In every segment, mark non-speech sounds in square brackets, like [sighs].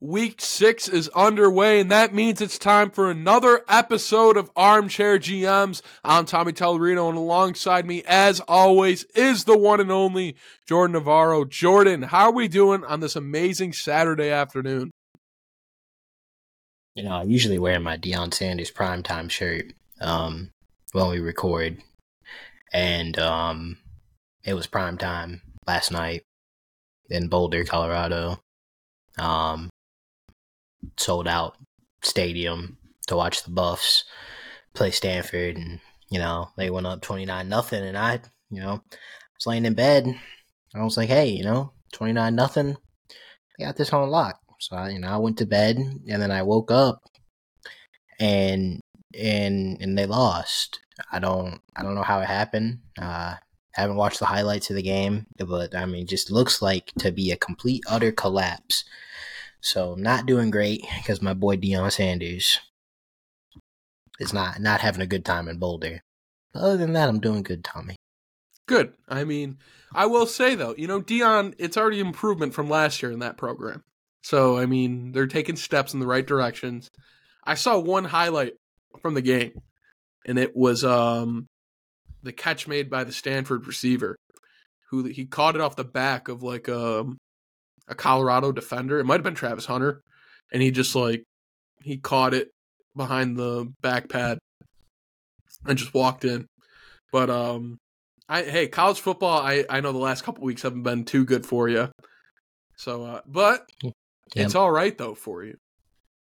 Week six is underway, and that means it's time for another episode of Armchair GMs. I'm Tommy Tellerino, and alongside me, as always, is the one and only Jordan Navarro. Jordan, how are we doing on this amazing Saturday afternoon? You know, I usually wear my Deion Sanders primetime shirt um, when we record, and um, it was prime time last night in Boulder, Colorado. Um, sold out stadium to watch the Buffs play Stanford, and you know they went up twenty nine nothing, and I, you know, I was laying in bed. I was like, hey, you know, twenty nine nothing, I got this on lock. So I, you know, I went to bed, and then I woke up, and and and they lost. I don't I don't know how it happened. Uh, haven't watched the highlights of the game, but I mean, just looks like to be a complete utter collapse so not doing great because my boy Deion Sanders is not not having a good time in Boulder. But other than that, I'm doing good, Tommy. Good. I mean, I will say though, you know, Deion, it's already improvement from last year in that program. So I mean, they're taking steps in the right directions. I saw one highlight from the game, and it was um the catch made by the Stanford receiver, who he caught it off the back of like um a Colorado defender. It might have been Travis Hunter, and he just like he caught it behind the back pad and just walked in. But um, I hey college football. I I know the last couple weeks haven't been too good for you. So, uh, but yep. it's all right though for you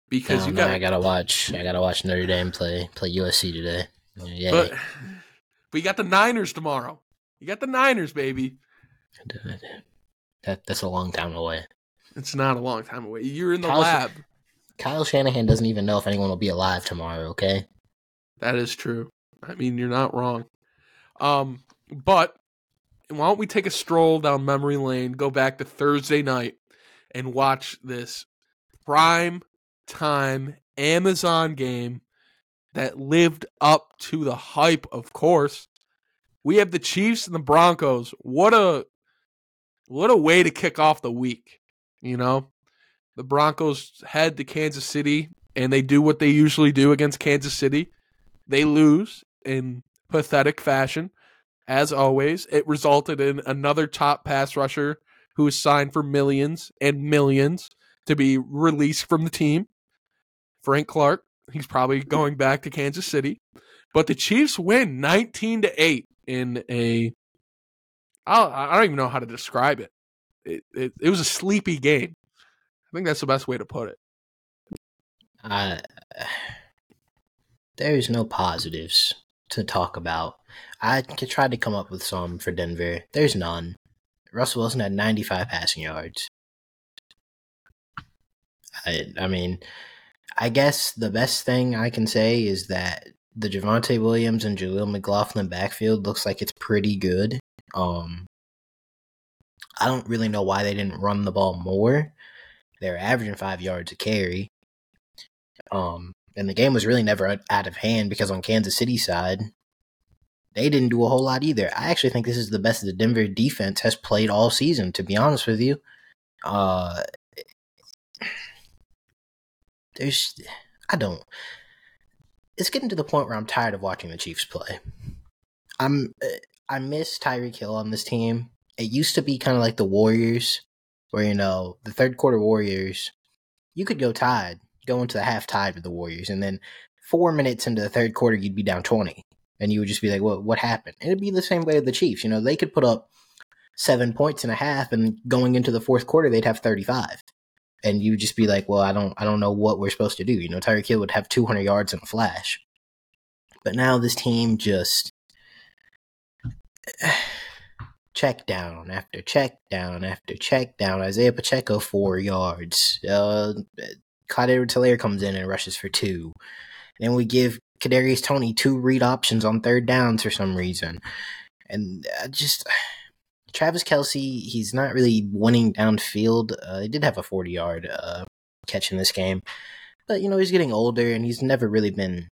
because you got. I gotta watch. I gotta watch Notre Dame play play USC today. Yeah, but [sighs] we got the Niners tomorrow. You got the Niners, baby. That that's a long time away. It's not a long time away. You're in the Kyle, lab. Kyle Shanahan doesn't even know if anyone will be alive tomorrow. Okay. That is true. I mean, you're not wrong. Um, but why don't we take a stroll down memory lane, go back to Thursday night, and watch this prime time Amazon game that lived up to the hype, of course. We have the Chiefs and the Broncos. What a what a way to kick off the week. You know, the Broncos head to Kansas City and they do what they usually do against Kansas City. They lose in pathetic fashion. As always, it resulted in another top pass rusher who is signed for millions and millions to be released from the team. Frank Clark, he's probably going back to Kansas City. But the Chiefs win 19 to 8 in a I don't even know how to describe it. It, it. it was a sleepy game. I think that's the best way to put it. Uh, there's no positives to talk about. I tried to come up with some for Denver. There's none. Russell Wilson had 95 passing yards. I, I mean, I guess the best thing I can say is that the Javonte Williams and Jaleel McLaughlin backfield looks like it's pretty good. Um, I don't really know why they didn't run the ball more. They're averaging five yards a carry. Um, and the game was really never out of hand because on Kansas City side, they didn't do a whole lot either. I actually think this is the best the Denver defense has played all season. To be honest with you, uh, there's I don't. It's getting to the point where I'm tired of watching the Chiefs play. I'm I miss Tyreek Hill on this team. It used to be kind of like the Warriors, where you know the third quarter Warriors, you could go tied, go into the half tied with the Warriors, and then four minutes into the third quarter you'd be down twenty, and you would just be like, "What? What happened?" And it'd be the same way with the Chiefs. You know, they could put up seven points and a half, and going into the fourth quarter they'd have thirty five and you would just be like, well, I don't, I don't know what we're supposed to do. You know, Tyreek Hill would have 200 yards in a flash, but now this team just [sighs] check down after check down after check down. Isaiah Pacheco four yards. Uh, Clyde Edwards comes in and rushes for two. And then we give Kadarius Toney two read options on third downs for some reason, and uh, just. [sighs] Travis Kelce, he's not really winning downfield. Uh, he did have a 40 yard uh, catch in this game, but you know he's getting older and he's never really been,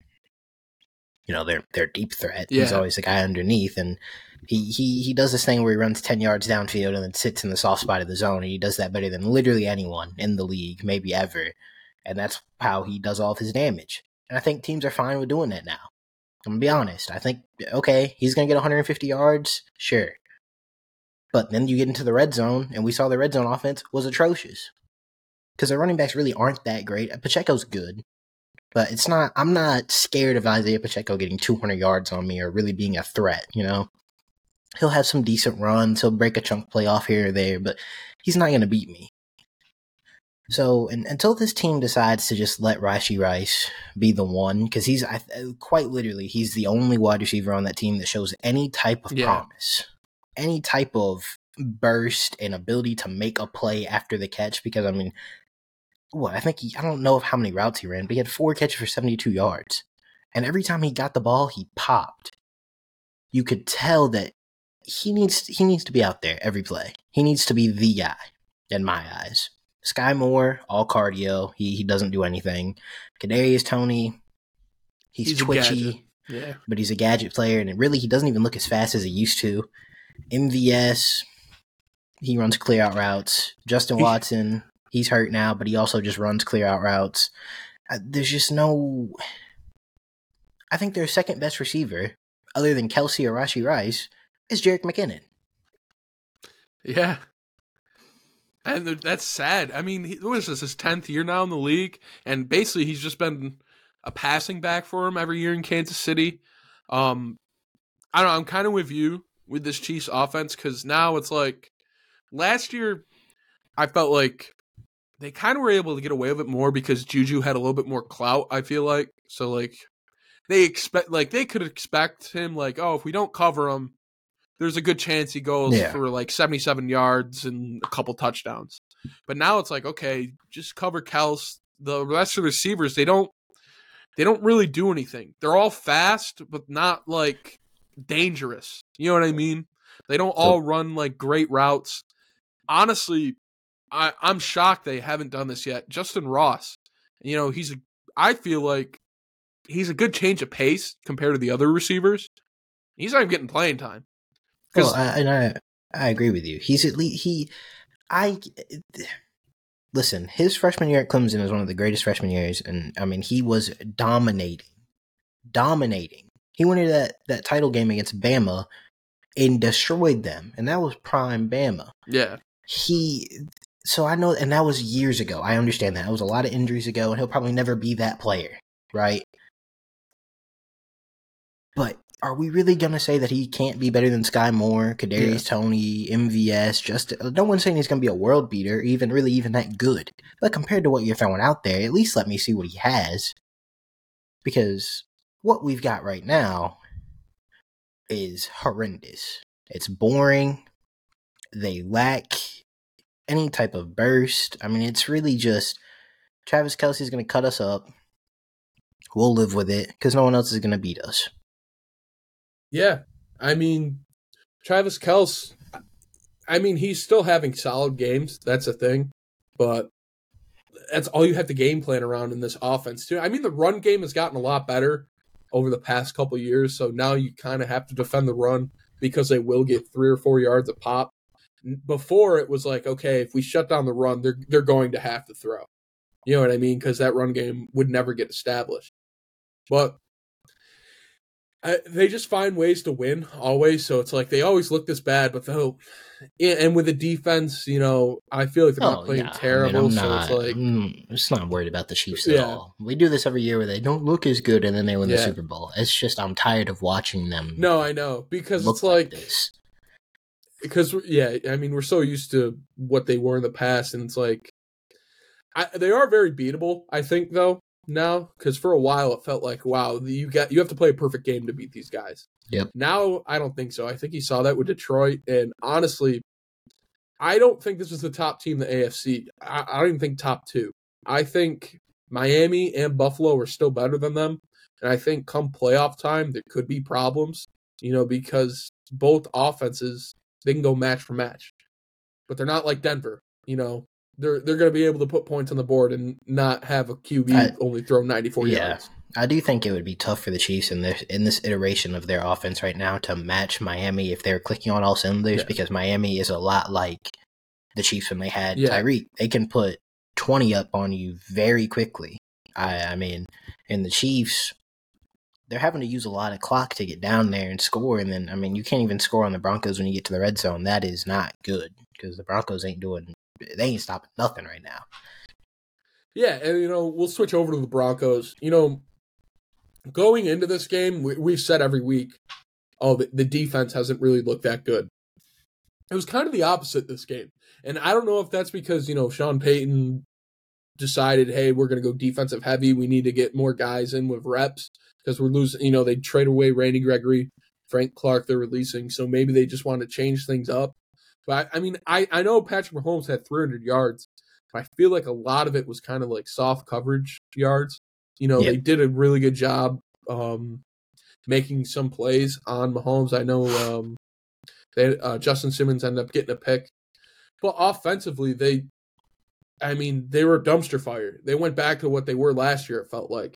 you know, their their deep threat. Yeah. He's always the guy underneath, and He he he does this thing where he runs ten yards downfield and then sits in the soft spot of the zone. And he does that better than literally anyone in the league, maybe ever. And that's how he does all of his damage. And I think teams are fine with doing that now. I'm gonna be honest. I think okay, he's gonna get 150 yards, sure. But then you get into the red zone, and we saw the red zone offense was atrocious because the running backs really aren't that great. Uh, Pacheco's good, but it's not. I'm not scared of Isaiah Pacheco getting 200 yards on me or really being a threat. You know, he'll have some decent runs. He'll break a chunk play off here or there, but he's not going to beat me. So and, until this team decides to just let Rashee Rice be the one, because he's I, uh, quite literally he's the only wide receiver on that team that shows any type of Yeah. promise, any type of burst and ability to make a play after the catch. Because I mean, what I think he, I don't know of how many routes he ran, but he had four catches for seventy two yards, and every time he got the ball, he popped. You could tell that he needs he needs to be out there every play. He needs to be the guy in my eyes. Sky Moore, all cardio. He he doesn't do anything. Kadarius Toney, he's, He's twitchy. Yeah. but he's a gadget player, and really he doesn't even look as fast as he used to. MVS, he runs clear out routes. Justin Watson, he's hurt now, but he also just runs clear out routes. Uh, there's just no. I think their second best receiver, other than Kelce or Rashee Rice, is Jerick McKinnon. Yeah. And that's sad. I mean, he, what is this, his 10th year now in the league? And basically, he's just been a passing back for him every year in Kansas City. Um, I don't know. I'm kind of with you with this Chiefs offense because now it's like last year, I felt like they kind of were able to get away with it more because Juju had a little bit more clout, I feel like. So, like, they expect, like, they could expect him, like, oh, if we don't cover him, there's a good chance he goes Yeah. for like 77 yards and a couple touchdowns. But now it's like, okay, just cover Kels. The rest of the receivers, they don't they don't really do anything. They're all fast, but not like dangerous. You know what I mean? They don't all run like great routes. Honestly, I, I'm shocked they haven't done this yet. Justyn Ross, you know, he's a I feel like he's a good change of pace compared to the other receivers. He's not even getting playing time. Well, I, and I I agree with you. He's at least he I listen. His freshman year at Clemson is one of the greatest freshman years, and I mean he was dominating, dominating. He went into that that title game against Bama and destroyed them, and that was prime Bama. Yeah. He. So I know, and that was years ago. I understand that. It was a lot of injuries ago, and he'll probably never be that player, right? Are we really gonna say that he can't be better than Sky Moore, Kadarius Toney, MVS? Just no one's saying he's gonna be a world beater, even really even that good. But compared to what you're throwing out there, at least let me see what he has, because what we've got right now is horrendous. It's boring. They lack any type of burst. I mean, it's really just Travis Kelce's gonna cut us up. We'll live with it because no one else is gonna beat us. Yeah. I mean, Travis Kels, I mean, he's still having solid games. That's a thing. But that's all you have to game plan around in this offense, too. I mean, the run game has gotten a lot better over the past couple years. So now you kind of have to defend the run because they will get three or four yards a pop. Before it was like, okay, if we shut down the run, they're they're going to have to throw. You know what I mean? Because that run game would never get established. But I, they just find ways to win always. So it's like they always look this bad, but they'll. And with the defense, you know, I feel like they're not playing Oh, yeah. I mean, terrible. I'm so not, it's like, mm, I'm just not worried about the Chiefs at all. We do this every year where they don't look as good and then they win the Super Bowl. It's just I'm tired of watching them. no, I know because it's like this. because yeah, I mean we're so used to what they were in the past, and it's like I, they are very beatable. I think though now because for a while it felt like wow you got you have to play a perfect game to beat these guys. Yep. Now I don't think so. I think he saw that with Detroit, and honestly, I don't think this is the top team the AFC. I, I don't even think top two. I think Miami and Buffalo are still better than them, and I think come playoff time there could be problems. You know because both offenses they can go match for match, but they're not like Denver. You know they're they're going to be able to put points on the board and not have a QB I- only throw 94 Yeah. yards. I do think it would be tough for the Chiefs in this in this iteration of their offense right now to match Miami if they're clicking on all cylinders Yeah. because Miami is a lot like the Chiefs when they had Yeah. Tyreek. They can put twenty up on you very quickly. I I mean, in the Chiefs, they're having to use a lot of clock to get down there and score, and then I mean you can't even score on the Broncos when you get to the red zone. That is not good because the Broncos ain't doing they ain't stopping nothing right now. Yeah, and you know we'll switch over to the Broncos. You know, going into this game, we, we've said every week, oh, the, the defense hasn't really looked that good. It was kind of the opposite this game, and I don't know if that's because you know Sean Payton decided, hey, we're going to go defensive heavy. We need to get more guys in with reps because we're losing. You know, they trade away Randy Gregory, Frank Clark. They're releasing, so maybe they just want to change things up. But I, I mean, I I know Patrick Mahomes had 300 yards. I feel like a lot of it was kind of like soft coverage yards. You know, Yeah. they did a really good job um, making some plays on Mahomes. I know um, they, uh, Justin Simmons ended up getting a pick, but offensively, they, I mean, they were dumpster fire. They went back to what they were last year. It felt like.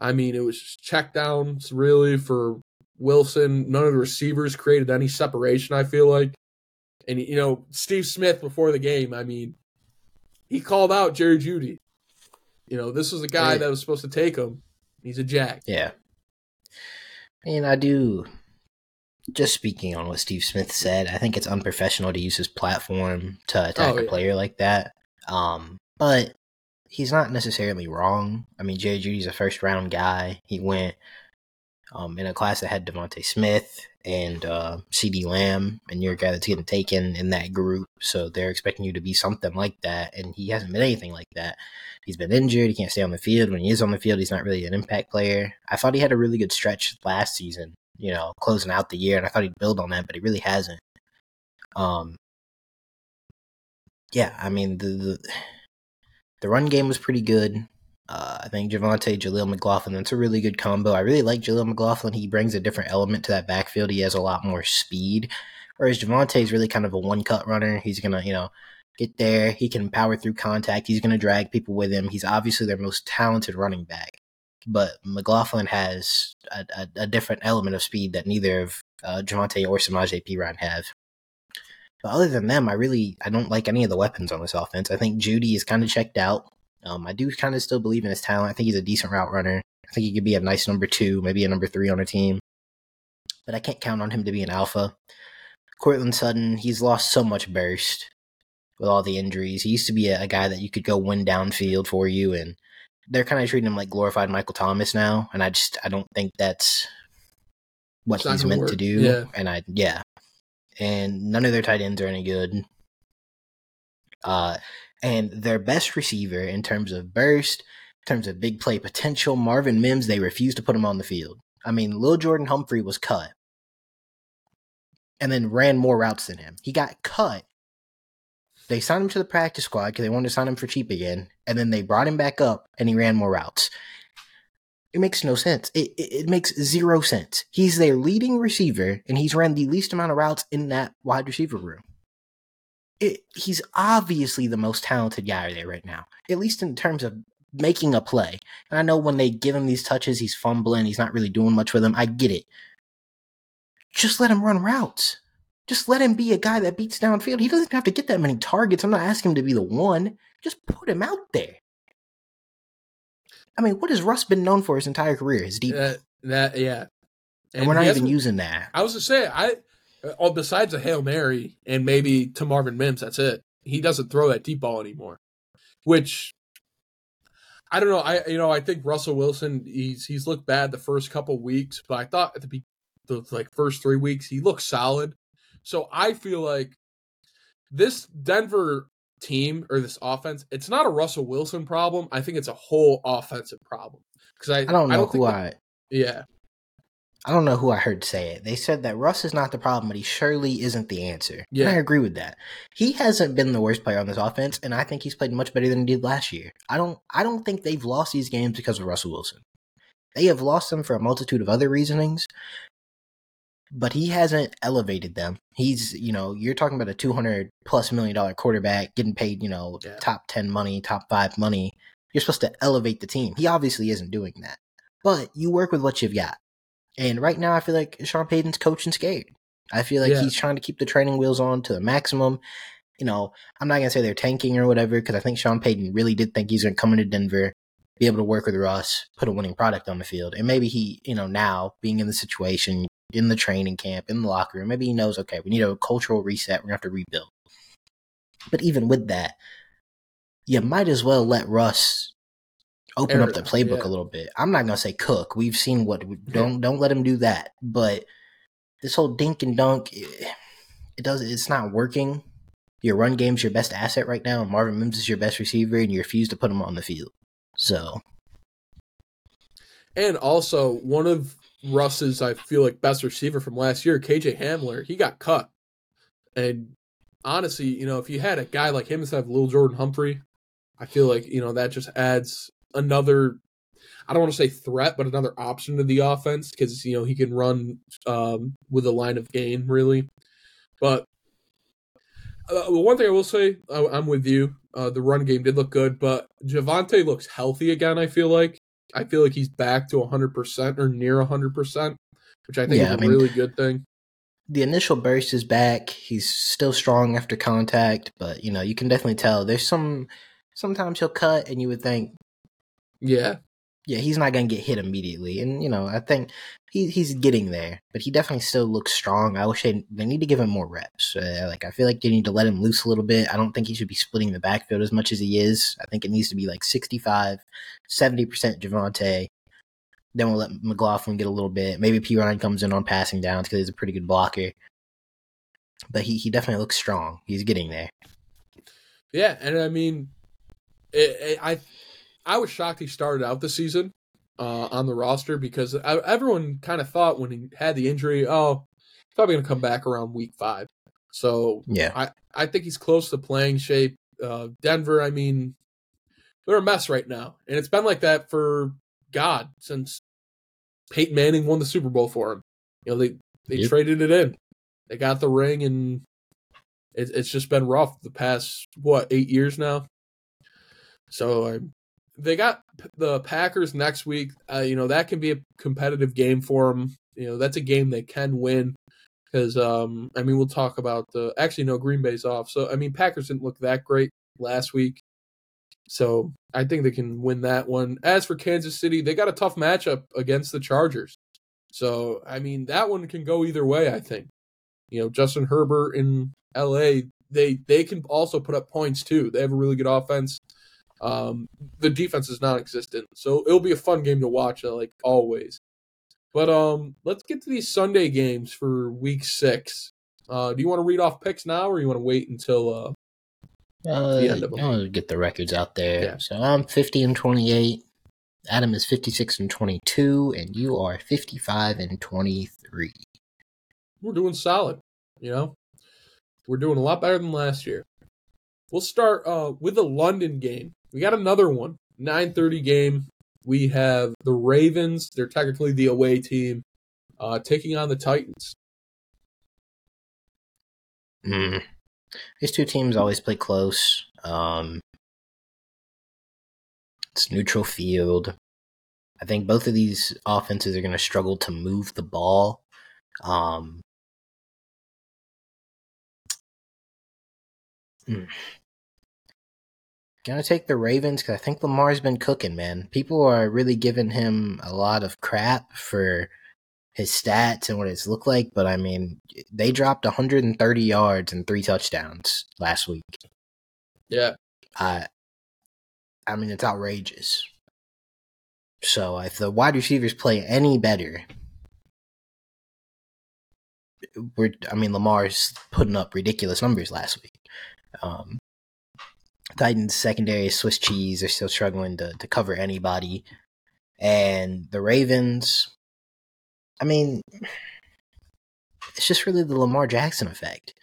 I mean, it was just check downs really for Wilson. None of the receivers created any separation. I feel like, and you know, Steve Smith before the game. I mean, he called out Jerry Jeudy. You know, this was the guy Right. that was supposed to take him. He's a jack. Yeah. And I do just speaking on what Steve Smith said, I think it's unprofessional to use his platform to attack Oh, a player like that. Um, but he's not necessarily wrong. I mean, Jerry Jeudy's a first round guy. He went um, in a class that had DeVonta Smith and uh, CeeDee Lamb, and you're a guy that's getting taken in that group. So they're expecting you to be something like that, and he hasn't been anything like that. He's been injured. He can't stay on the field. When he is on the field, he's not really an impact player. I thought he had a really good stretch last season, you know, closing out the year, and I thought he'd build on that, but he really hasn't. Um, yeah, I mean the the, the run game was pretty good. Uh, I think Javonte, Jaleel McLaughlin, that's a really good combo. I really like Jaleel McLaughlin. He brings a different element to that backfield. He has a lot more speed. Whereas Javonte is really kind of a one cut runner. He's gonna, you know, get there. He can power through contact. He's gonna drag people with him. He's obviously their most talented running back. But McLaughlin has a, a, a different element of speed that neither of uh, Javonte or Samaje Perine have. But other than them, I really I don't like any of the weapons on this offense. I think Jeudy is kind of checked out. Um, I do kind of still believe in his talent. I think he's a decent route runner. I think he could be a nice number two, maybe a number three on a team. But I can't count on him to be an alpha. Courtland Sutton, he's lost so much burst with all the injuries. He used to be a, a guy that you could go win downfield for you, and they're kind of treating him like glorified Michael Thomas now. And I just I don't think that's what It's he's meant to do. Yeah. And I yeah, and none of their tight ends are any good. Uh, and their best receiver in terms of burst, in terms of big play potential, Marvin Mims, they refused to put him on the field. I mean, Lil Jordan Humphrey was cut and then ran more routes than him. He got cut. They signed him to the practice squad because they wanted to sign him for cheap again, and then they brought him back up and he ran more routes. It makes no sense. It, it, it makes zero sense. He's their leading receiver, and he's ran the least amount of routes in that wide receiver room. It, he's obviously the most talented guy there right now, at least in terms of making a play. And I know when they give him these touches, he's fumbling, he's not really doing much with them. I get it. Just let him run routes. Just let him be a guy that beats downfield. He doesn't have to get that many targets. I'm not asking him to be the one. Just put him out there. I mean, what has Russ been known for his entire career? His deep, That, that yeah. and, we're not even using that. I was to say, I oh, besides a hail mary and maybe to Marvin Mims, that's it. He doesn't throw that deep ball anymore, which I don't know. I you know I think Russell Wilson he's he's looked bad the first couple weeks, but I thought at the be- the like first three weeks he looked solid. So I feel like this Denver team or this offense, it's not a Russell Wilson problem. I think it's a whole offensive problem because I I don't know think who that- I. yeah I don't know who I heard say it. They said that Russ is not the problem, but he surely isn't the answer. Yeah. And I agree with that. He hasn't been the worst player on this offense, and I think he's played much better than he did last year. I don't I don't think they've lost these games because of Russell Wilson. They have lost them for a multitude of other reasonings. but he hasn't elevated them. He's, you know, you're talking about a 200 plus million dollar quarterback getting paid, you know, Yeah. top 10 money, top 5 money. You're supposed to elevate the team. He obviously isn't doing that. But you work with what you've got. And right now I feel like Sean Payton's coaching scared. I feel like Yeah. he's trying to keep the training wheels on to the maximum. You know, I'm not going to say they're tanking or whatever because I think Sean Payton really did think he's going to come into Denver, be able to work with Russ, put a winning product on the field. And maybe he, you know, now being in the situation, in the training camp, in the locker room, maybe he knows, okay, we need a cultural reset. We're going to have to rebuild. But even with that, you might as well let Russ open up the playbook yeah. a little bit. I'm not going to say cook. We've seen what, don't, don't let him do that. But this whole dink and dunk, it, it does, it's not working. Your run game's your best asset right now, and Marvin Mims is your best receiver, and you refuse to put him on the field. So, And also one of Russ's, I feel like, best receiver from last year, KJ Hamler, he got cut. And honestly, you know, if you had a guy like him instead of Lil Jordan Humphrey, I feel like, you know, that just adds another I don't want to say threat, but another option to the offense because, you know, he can run um, with a line of game, really. But uh, one thing I will say, I, I'm with you. Uh, the run game did look good, but Javonte looks healthy again, I feel like. I feel like he's back to 100% or near 100%, which I think Yeah, is a I mean- really good thing. the initial burst is back. He's still strong after contact, but you know, you can definitely tell there's some sometimes he'll cut and you would think, Yeah. yeah, he's not going to get hit immediately. And you know, I think he he's getting there, but he definitely still looks strong. I wish they, they need to give him more reps. Uh, like I feel like they need to let him loose a little bit. I don't think he should be splitting the backfield as much as he is. I think it needs to be like 65, 70% Javonte. Then we'll let McLaughlin get a little bit. Maybe Perine comes in on passing downs because he's a pretty good blocker. But he, he definitely looks strong. He's getting there. Yeah, and I mean, it, it, I I was shocked he started out the season uh, on the roster because I, everyone kind of thought when he had the injury, oh, he's probably going to come back around week five. So Yeah. I, I think he's close to playing shape. Uh, Denver, I mean, they're a mess right now, and it's been like that for God since Peyton Manning won the Super Bowl for him. You know, they they Yep. traded it in, they got the ring, and it, it's just been rough the past what eight years now. So um, they got the Packers next week. Uh, you know that can be a competitive game for them. You know that's a game they can win because um, I mean we'll talk about the actually no Green Bay's off. So I mean Packers didn't look that great last week. So I think they can win that one. As for Kansas City, they got a tough matchup against the Chargers. So I mean that one can go either way. I think. You know Justin Herbert in L.A. They they can also put up points too. They have a really good offense. Um, the defense is non-existent, so it'll be a fun game to watch, like always. But um, let's get to these Sunday games for Week Six. Uh, do you want to read off picks now, or you want to wait until? Uh, Uh, The end of 'em. I'll get the records out there. Yeah. So I'm 50 and 28. Adam is 56 and 22, and you are 55 and 23. we're doing solid. You know, we're doing a lot better than last year. We'll start uh, with the London game. We got another one, 9:30 game. We have the Ravens. They're technically the away team, uh, taking on the Titans. Mm. These two teams always play close. Um, it's neutral field. I think both of these offenses are going to struggle to move the ball. Um, mm. Gonna take the Ravens because I think Lamar's been cooking, man. People are really giving him a lot of crap for his stats and what it's looked like, but I mean, they dropped 130 yards and three touchdowns last week. Yeah, I, I mean, it's outrageous. So if the wide receivers play any better, we're, I mean, Lamar's putting up ridiculous numbers last week. Um, Titans secondary Swiss cheese are still struggling to, to cover anybody. And the Ravens, I mean, it's just really the Lamar Jackson effect.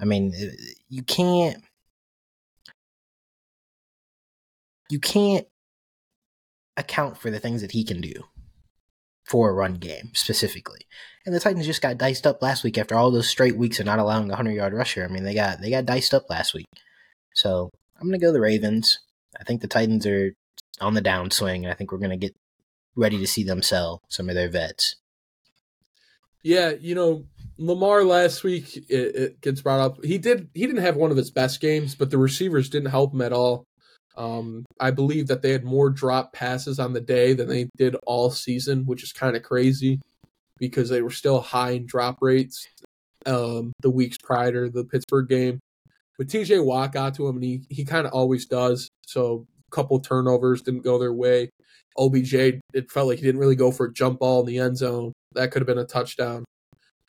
I mean, uh, you can't you can't account for the things that he can do. for a run game specifically. And the Titans just got diced up last week after all those straight weeks of not allowing a hundred yard rusher. I mean, they got they got diced up last week. So I'm gonna go the Ravens. I think the Titans are on the downswing. And I think we're gonna get ready to see them sell some of their vets. Yeah, you know, Lamar last week it, it, gets brought up. He did he didn't have one of his best games, but the receivers didn't help him at all. Um, I believe that they had more drop passes on the day than they did all season, which is kind of crazy because they were still high in drop rates um, the weeks prior to the Pittsburgh game. But TJ Watt got to him, and he, he kind of always does. So a couple turnovers didn't go their way. OBJ, it felt like he didn't really go for a jump ball in the end zone. That could have been a touchdown.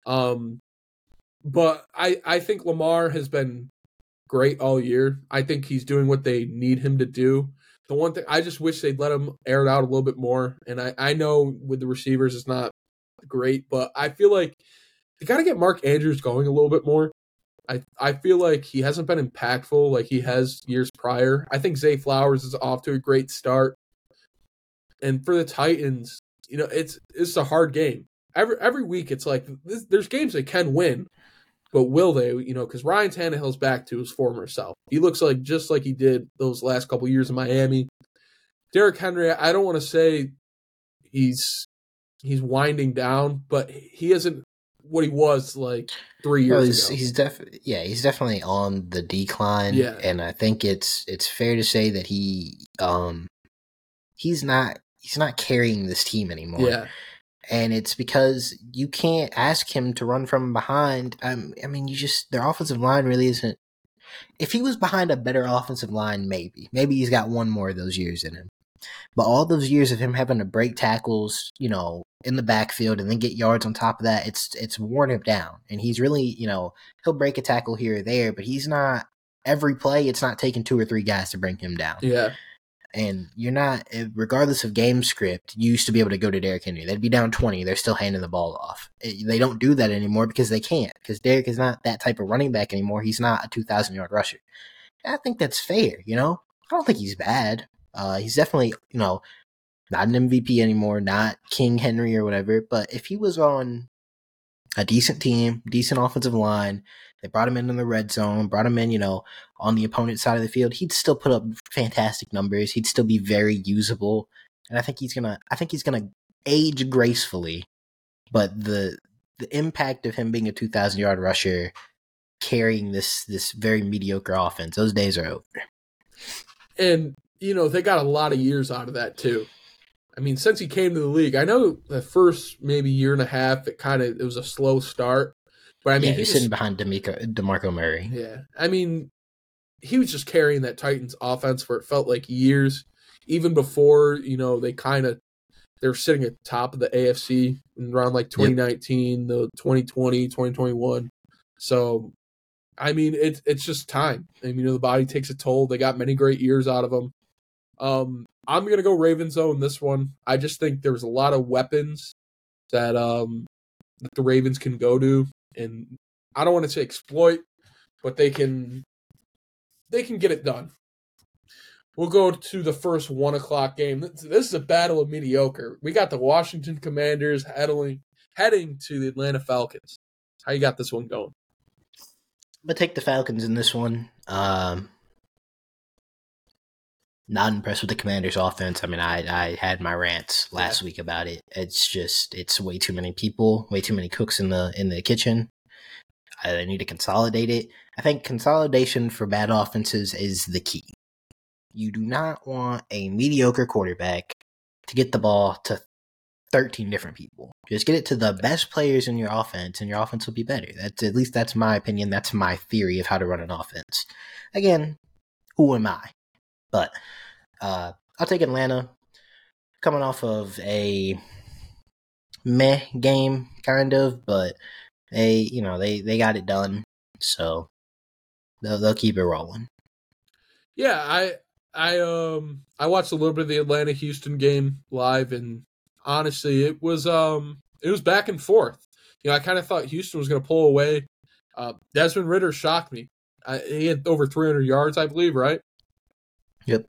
Um, but I I think Lamar has been great all year. I think he's doing what they need him to do. The one thing I just wish they'd let him air it out a little bit more. And I I know with the receivers it's not great, but I feel like they got to get Mark Andrews going a little bit more. I I feel like he hasn't been impactful like he has years prior. I think Zay Flowers is off to a great start. And for the Titans, you know, it's it's a hard game every every week it's like this, there's games they can win, but will they? You know, because Ryan Tannehill's back to his former self. He looks like just like he did those last couple years in Miami. Derrick Henry, I don't want to say he's he's winding down, but he isn't what he was like three years no, he's, ago. He's definitely yeah, he's definitely on the decline. Yeah. and I think it's it's fair to say that he um he's not he's not carrying this team anymore. Yeah, and it's because you can't ask him to run from behind. Um, I mean, you just their offensive line really isn't. If he was behind a better offensive line, maybe, maybe he's got one more of those years in him. But all those years of him having to break tackles, you know, in the backfield and then get yards on top of that, it's it's worn him down. And he's really, you know, he'll break a tackle here or there, but he's not every play. It's not taking two or three guys to bring him down yeah, and you're not, eh, regardless of game script, you used to be able to go to Derrick Henry. They'd be down 20. They're still handing the ball off. Eh, they don't do that anymore because they can't, because Derrick is not that type of running back anymore. He's not a 2,000 yard rusher. I think that's fair, you know? I don't think he's bad. Uh, he's definitely, you know, not an MVP anymore, not King Henry or whatever. But if he was on a decent team, decent offensive line, they brought him in in the red zone, brought him in, you know, on the opponent's side of the field. He'd still put up fantastic numbers. He'd still be very usable, and I think he's gonna. I think he's gonna age gracefully, but the the impact of him being a two thousand yard rusher, carrying this this very mediocre offense, those days are over. and you know they got a lot of years out of that too. I mean, since he came to the league, I know the first maybe year and a half, it kind of it was a slow start. But I mean, yeah, he's sitting behind D'Amico, DeMarco Murray. Yeah. I mean, he was just carrying that Titans offense for it felt like years, even before, you know, they kind of they were sitting at the top of the AFC in around like 2019, the 2020, 2021. So, I mean, it's it's just time. I mean, you know, the body takes a toll. They got many great years out of him. Um, I'm gonna go Ravens though in this one. I just think there's a lot of weapons that um that the Ravens can go to, and I don't want to say exploit, but they can they can get it done. We'll go to the first one o'clock game. This is a battle of mediocre. We got the Washington Commanders heading heading to the Atlanta Falcons. How you got this one going? I'm gonna take the Falcons in this one. Um, not impressed with the Commanders' offense. I mean, I I had my rants last week about it. It's just it's way too many people, way too many cooks in the in the kitchen. I they need to consolidate it. I think consolidation for bad offenses is the key. You do not want a mediocre quarterback to get the ball to 13 different people. Just get it to the best players in your offense and your offense will be better. That's at least that's my opinion. That's my theory of how to run an offense. Again, who am I? But uh I'll take Atlanta coming off of a meh game kind of, but they, you know, they they got it done. So they'll they'll keep it rolling. Yeah, I I um I watched a little bit of the Atlanta Houston game live and honestly it was um it was back and forth. You know, I kind of thought Houston was going to pull away. Uh, Desmond Ridder shocked me. I, he had over 300 yards, I believe, right? Yep.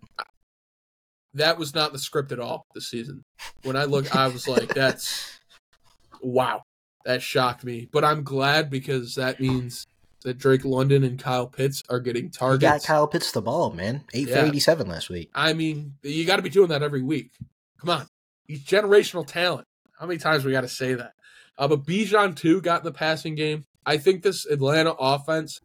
that was not the script at all this season. When I look, I was like, that's wow, that shocked me. But I'm glad because that means that Drake London and Kyle Pitts are getting targets. got Kyle Pitts the ball, man. Eight for Yeah. eighty-seven last week. I mean, you got to be doing that every week. Come on, he's generational talent. How many times we got to say that? Uh, but Bijan too got in the passing game. I think this Atlanta offense,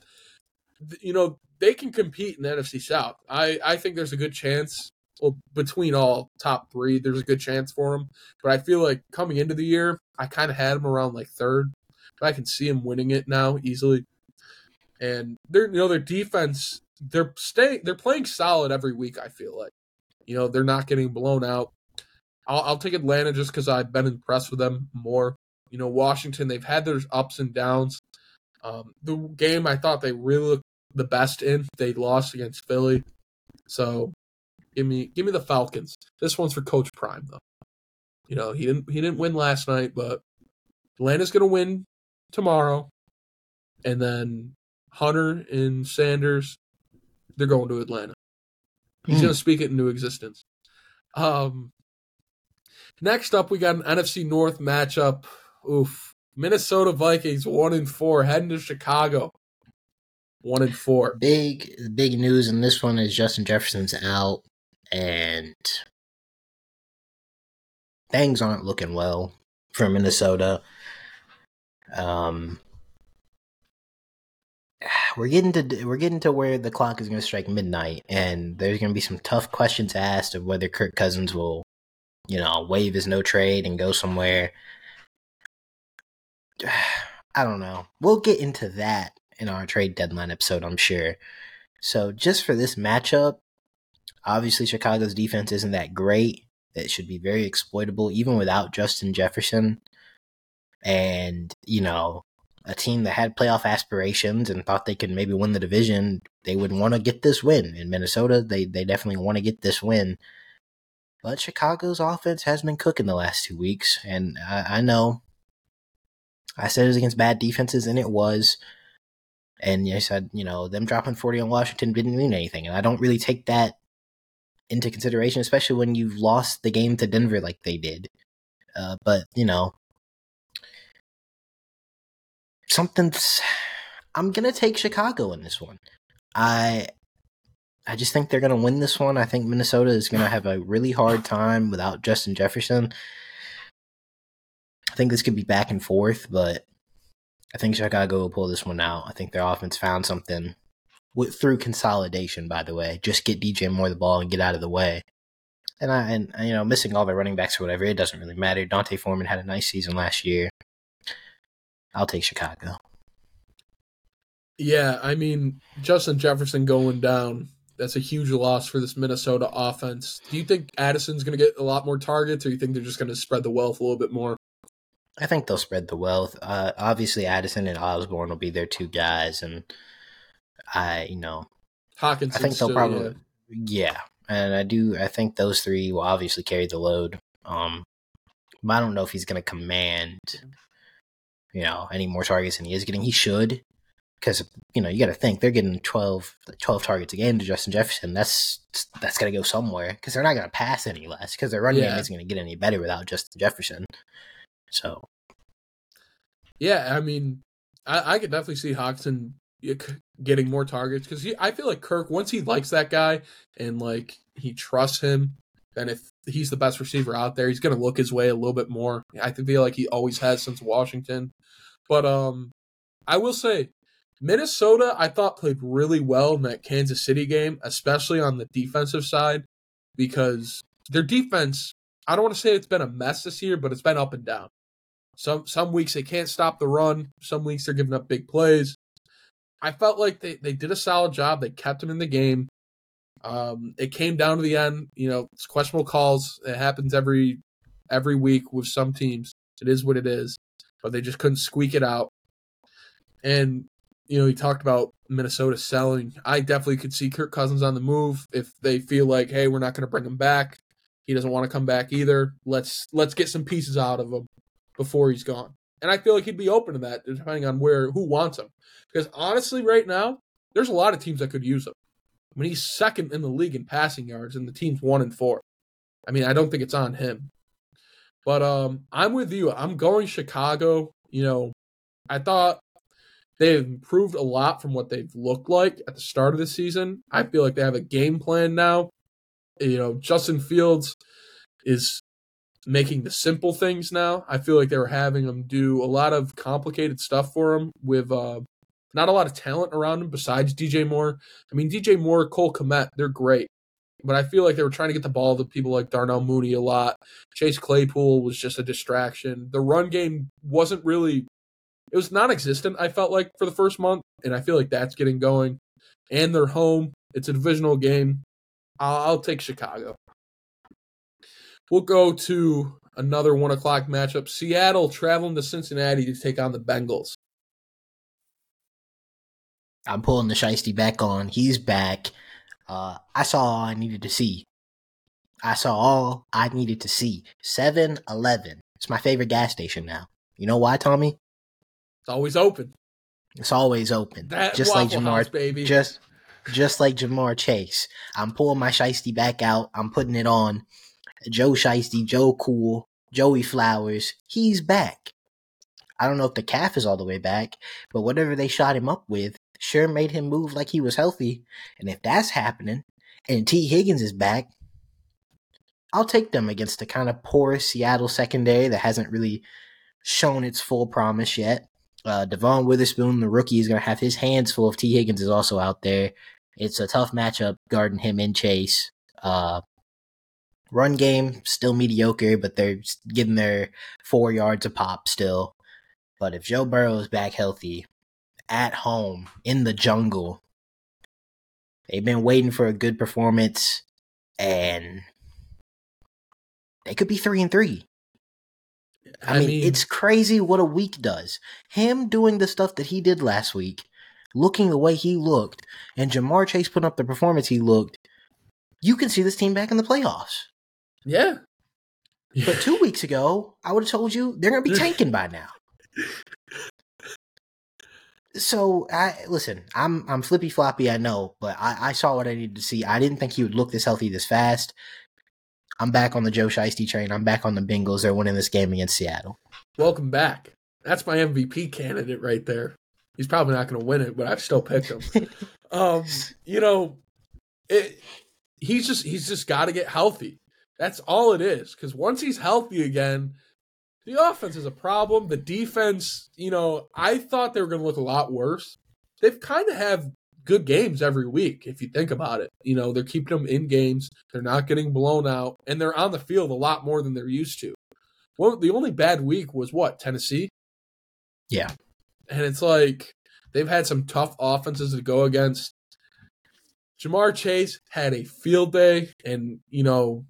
you know, they can compete in the NFC South. I I think there's a good chance. Well, between all top three, there's a good chance for them. But I feel like coming into the year, I kind of had them around like third. But I can see them winning it now easily. And they're you know their defense, they're staying, they're playing solid every week. I feel like, you know, they're not getting blown out. I'll, I'll take Atlanta just because I've been impressed with them more. You know, Washington, they've had their ups and downs. Um, the game I thought they really looked the best in, they lost against Philly. So give me give me the Falcons. This one's for Coach Prime though. You know, he didn't he didn't win last night, but Atlanta's gonna win tomorrow. And then Hunter and Sanders, they're going to Atlanta. He's Hmm. gonna speak it into existence. Um next up we got an NFC North matchup. Oof. Minnesota Vikings one and four heading to Chicago. One and four. Big big news in this one is Justin Jefferson's out and things aren't looking well for Minnesota. Um we're getting to we're getting to where the clock is going to strike midnight and there's going to be some tough questions asked of whether Kirk Cousins will you know waive his no trade and go somewhere [sighs] I don't know. We'll get into that in our trade deadline episode, I'm sure. So just for this matchup, obviously Chicago's defense isn't that great. It should be very exploitable even without Justin Jefferson. And, you know, a team that had playoff aspirations and thought they could maybe win the division, they would want to get this win. In Minnesota, they, they definitely want to get this win. But Chicago's offense has been cooking the last two weeks. And I, I know I said it was against bad defenses, and it was. And I said, you know, them dropping 40 on Washington didn't mean anything. And I don't really take that into consideration, especially when you've lost the game to Denver like they did. Uh, but, you know, something's. I'm going to take Chicago in this one. I. I just think they're going to win this one. I think Minnesota is going to have a really hard time without Justin Jefferson. I think this could be back and forth, but I think Chicago will pull this one out. I think their offense found something with, through consolidation. By the way, just get DJ Moore the ball and get out of the way. And I and you know missing all their running backs or whatever, it doesn't really matter. D'Onta Foreman had a nice season last year. I'll take Chicago. Yeah, I mean Justin Jefferson going down. That's a huge loss for this Minnesota offense. Do you think Addison's going to get a lot more targets, or you think they're just going to spread the wealth a little bit more? I think they'll spread the wealth. Uh, obviously, Addison and Osborne will be their two guys, and I, you know, Hawkins, I think they'll still, probably, yeah. and I do. I think those three will obviously carry the load. Um, but I don't know if he's going to command, you know, any more targets than he is getting. He should, because you know you got to think they're getting 12, 12 targets a game to Justin Jefferson. That's that's going to go somewhere because they're not going to pass any less because their running Yeah. game isn't going to get any better without Justin Jefferson. So Yeah, I mean, I, I could definitely see Hockenson getting more targets because I feel like Kirk once he likes that guy and like he trusts him, then if he's the best receiver out there, he's gonna look his way a little bit more. I feel like he always has since Washington. But um, I will say, Minnesota I thought played really well in that Kansas City game, especially on the defensive side, because their defense. I don't want to say it's been a mess this year, but it's been up and down. Some some weeks they can't stop the run. Some weeks they're giving up big plays. I felt like they, they did a solid job. They kept him in the game. Um, it came down to the end. You know, it's questionable calls. It happens every every week with some teams. It is what it is. But they just couldn't squeak it out. And you know, he talked about Minnesota selling. I definitely could see Kirk Cousins on the move if they feel like, hey, we're not going to bring him back. He doesn't want to come back either. Let's let's get some pieces out of him before he's gone. And I feel like he'd be open to that, depending on where who wants him. Because honestly, right now, there's a lot of teams that could use him. I mean, he's second in the league in passing yards, and the team's one and four. I mean, I don't think it's on him. But um, I'm with you. I'm going Chicago. You know, I thought they've improved a lot from what they've looked like at the start of the season. I feel like they have a game plan now. You know, Justin Fields is making the simple things now. I feel like they were having him do a lot of complicated stuff for him with uh, not a lot of talent around him besides DJ Moore. I mean, DJ Moore, Cole Kmet, they're great. But I feel like they were trying to get the ball to people like Darnell Mooney a lot. Chase Claypool was just a distraction. The run game wasn't really, it was non existent, I felt like, for the first month. And I feel like that's getting going. And they're home. It's a divisional game. I'll, I'll take Chicago. We'll go to another one o'clock matchup. Seattle traveling to Cincinnati to take on the Bengals. I'm pulling the Shiesty back on. He's back. Uh, I saw all I needed to see. I saw all I needed to see. 7 Eleven. It's my favorite gas station now. You know why, Tommy? It's always open. It's always open. That just like Ja'Marr, House, baby. just just like Ja'Marr Chase. I'm pulling my Shiesty back out. I'm putting it on. Joe Shiesty, Joe Cool, Joey Flowers. He's back. I don't know if the calf is all the way back, but whatever they shot him up with sure made him move like he was healthy. And if that's happening, and Tee Higgins is back, I'll take them against the kind of poor Seattle secondary that hasn't really shown its full promise yet. Uh, Devon Witherspoon, the rookie, is going to have his hands full if Tee Higgins is also out there. It's a tough matchup guarding him in Chase. Uh, run game still mediocre, but they're getting their four yards a pop still. But if Joe Burrow is back healthy, at home in the jungle, they've been waiting for a good performance, and they could be three and three. I, mean, it's crazy what a week does. Him doing the stuff that he did last week, looking the way he looked, and Ja'Marr Chase putting up the performance he looked. You can see this team back in the playoffs. Yeah. But two weeks ago, I would have told you they're going to be [laughs] tanking by now. So I listen. I'm I'm flippy floppy. I know, but I, I saw what I needed to see. I didn't think he would look this healthy this fast. I'm back on the Joe Shiesty train. I'm back on the Bengals. They're winning this game against Seattle. Welcome back. That's my MVP candidate right there. He's probably not going to win it, but I've still picked him. [laughs] um, you know, it, he's just he's just got to get healthy. That's all it is. Because once he's healthy again, the offense is a problem. The defense, you know, I thought they were going to look a lot worse. They've kind of have good games every week if you think about it. You know, they're keeping them in games. They're not getting blown out, and they're on the field a lot more than they're used to. Well, the only bad week was what Tennessee. Yeah. And it's like they've had some tough offenses to go against. Ja'Marr Chase had a field day, and you know,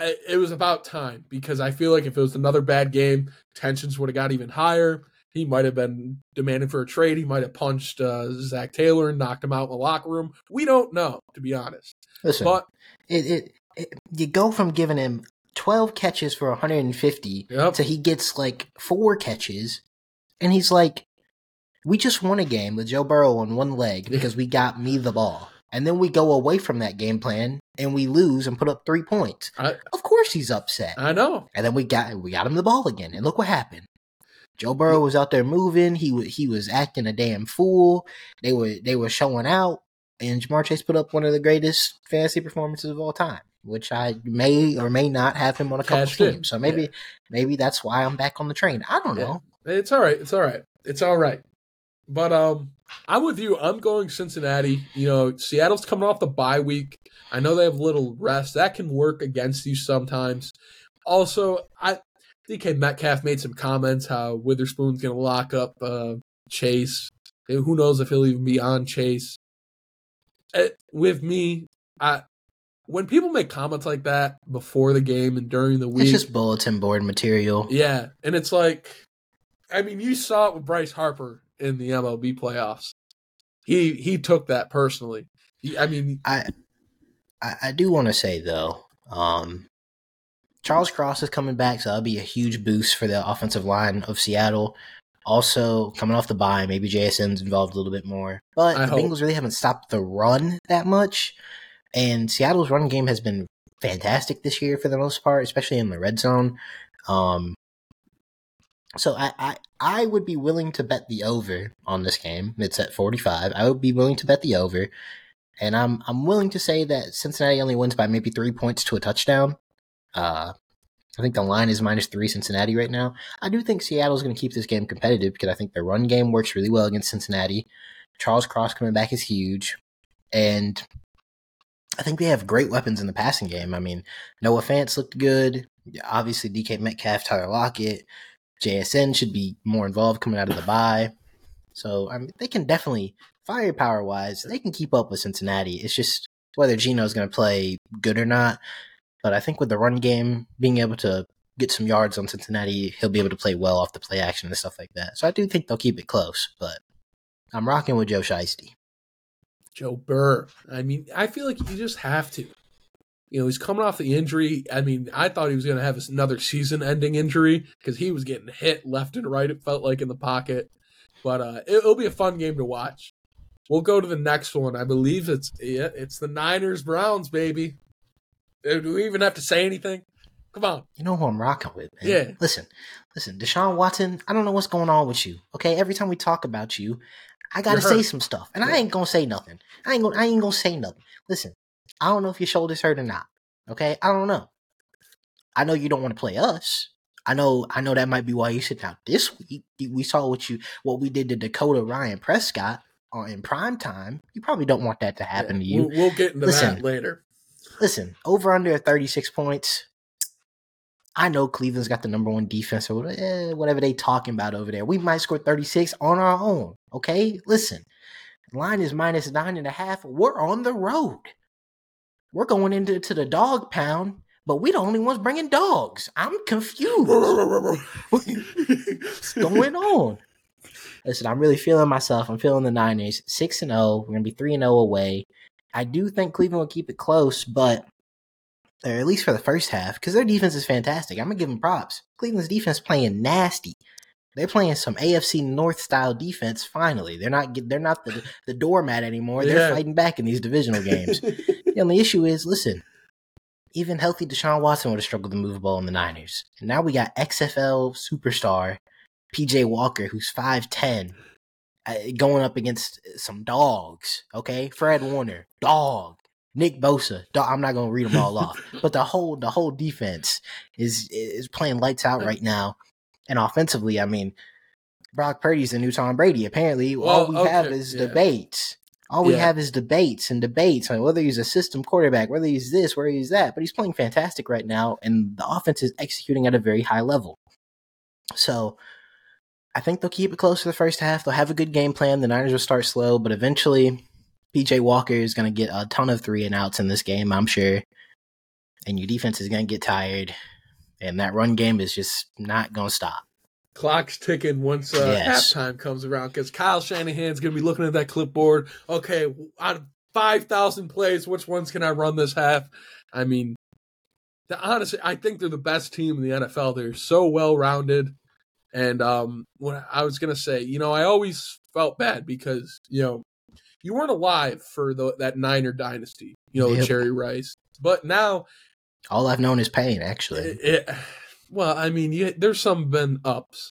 it was about time because I feel like if it was another bad game, tensions would have got even higher. He might have been demanding for a trade. He might have punched uh, Zac Taylor and knocked him out in the locker room. We don't know, to be honest. Listen, But it, it, it you go from giving him 12 catches for 150 Yep. to he gets like four catches, and he's like, "We just won a game with Joe Burrow on one leg [laughs] because we got me the ball." And then we go away from that game plan and we lose and put up three points. I, Of course he's upset. I know. And then we got we got him the ball again, and look what happened. Joe Burrow was out there moving. He was he was acting a damn fool. They were they were showing out, and Ja'Marr Chase put up one of the greatest fantasy performances of all time, which I may or may not have him on a couple Cashed teams. So maybe Yeah. maybe that's why I'm back on the train. I don't Yeah. know. It's all right. It's all right. It's all right. But um, I'm with you. I'm going Cincinnati. You know, Seattle's coming off the bye week. I know they have little rest. That can work against you sometimes. Also, I DK Metcalf made some comments how Witherspoon's going to lock up uh, Chase. Who knows if he'll even be on Chase? Eh, with me, I when people make comments like that before the game and during the week, It's just bulletin board material. yeah, and it's like, I mean, you saw it with Bryce Harper in the MLB playoffs. He he took that personally. He, I mean, I I, I do want to say though, um, Charles Cross is coming back, so that'll be a huge boost for the offensive line of Seattle. Also, coming off the bye, maybe JSN's involved a little bit more. But I the hope. Bengals really haven't stopped the run that much, and Seattle's run game has been fantastic this year for the most part, especially in the red zone. Um, so I, I I would be willing to bet the over on this game. It's at 45. I would be willing to bet the over. And I'm I'm willing to say that Cincinnati only wins by maybe 3 points to a touchdown. Uh I think the line is minus 3 Cincinnati right now. I do think Seattle's going to keep this game competitive because I think their run game works really well against Cincinnati. Charles Cross coming back is huge. And I think they have great weapons in the passing game. I mean, Noah Fant looked good. Obviously, DK Metcalf, Tyler Lockett, JSN should be more involved coming out of the bye. So I mean, they can definitely firepower wise, they can keep up with Cincinnati. It's just whether Geno's going to play good or not. But I think with the run game being able to get some yards on Cincinnati, he'll be able to play well off the play action and stuff like that. So I do think they'll keep it close. But I'm rocking with Joe Shiesty. Joe Burr. I mean, I feel like you just have to. You know, he's coming off the injury. I mean, I thought he was going to have another season ending injury because he was getting hit left and right, it felt like in the pocket. But uh, it, will be a fun game to watch. We'll go to the next one. I believe it's yeah, it's the Niners Browns, baby. Do we even have to say anything? Come on. You know who I'm rocking with, man. Yeah. Listen, listen, Deshaun Watson, I don't know what's going on with you. Okay. Every time we talk about you, I gotta say some stuff. And yeah. I ain't gonna say nothing. I ain't gonna I ain't gonna say nothing. Listen, I don't know if your shoulder's hurt or not. Okay, I don't know. I know you don't want to play us. I know I know that might be why you sit out this week. We saw what you what we did to Dakota Ryan Prescott on in prime time. You probably don't want that to happen yeah, to you. We'll, we'll get into listen, that later. Listen, over under 36 points. I know Cleveland's got the number one defense or eh, whatever they talking about over there. We might score 36 on our own. Okay, listen. Line is minus nine and a half. We're on the road. We're going into to the dog pound, but we the only ones bringing dogs. I'm confused. What's going on? Listen, I'm really feeling myself. I'm feeling the Niners. Six and zero. Oh. We're gonna be three and zero oh away. I do think Cleveland will keep it close, but or at least for the first half, because their defense is fantastic. I'm gonna give them props. Cleveland's defense playing nasty. They're playing some AFC North style defense. Finally, they're not they're not the the doormat anymore. They're yeah. fighting back in these divisional games. [laughs] the only issue is, listen, even healthy Deshaun Watson would have struggled to move the ball in the Niners. And now we got XFL superstar PJ Walker, who's five ten, uh, going up against some dogs. Okay, Fred Warner, dog. Nick Bosa, dog, I'm not gonna read them all off, [laughs] but the whole the whole defense is is playing lights out right now. And offensively, I mean, Brock Purdy's the new Tom Brady. Apparently, well, all we okay. have is yeah. debates. All we yeah. have is debates and debates on whether he's a system quarterback, whether he's this, whether he's that. But he's playing fantastic right now, and the offense is executing at a very high level. So I think they'll keep it close to the first half. They'll have a good game plan. The Niners will start slow, but eventually PJ Walker is going to get a ton of three and outs in this game, I'm sure. And your defense is going to get tired and that run game is just not going to stop. Clock's ticking once uh, yes. halftime comes around because Kyle Shanahan's going to be looking at that clipboard. Okay, out of 5,000 plays, which ones can I run this half? I mean, the, honestly, I think they're the best team in the NFL. They're so well rounded. And um, what I was going to say, you know, I always felt bad because, you know, you weren't alive for the, that Niner dynasty, you know, yep. Jerry Rice. But now all I've known is pain, actually. It, it, well, I mean, you, there's some been ups.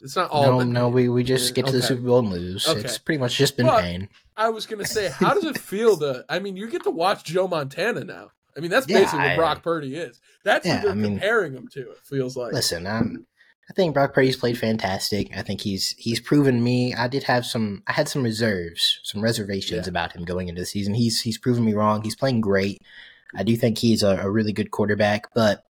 It's not all. No, no, we, we just get to okay. the Super Bowl and lose. Okay. It's pretty much just been but pain. I was gonna say, how does it feel to? I mean, you get to watch Joe Montana now. I mean, that's yeah, basically what Brock Purdy is. That's yeah, what they're I mean, comparing him to. It feels like. Listen, I'm, I think Brock Purdy's played fantastic. I think he's he's proven me. I did have some. I had some reserves, some reservations yeah. about him going into the season. He's he's proven me wrong. He's playing great. I do think he's a, a really good quarterback, but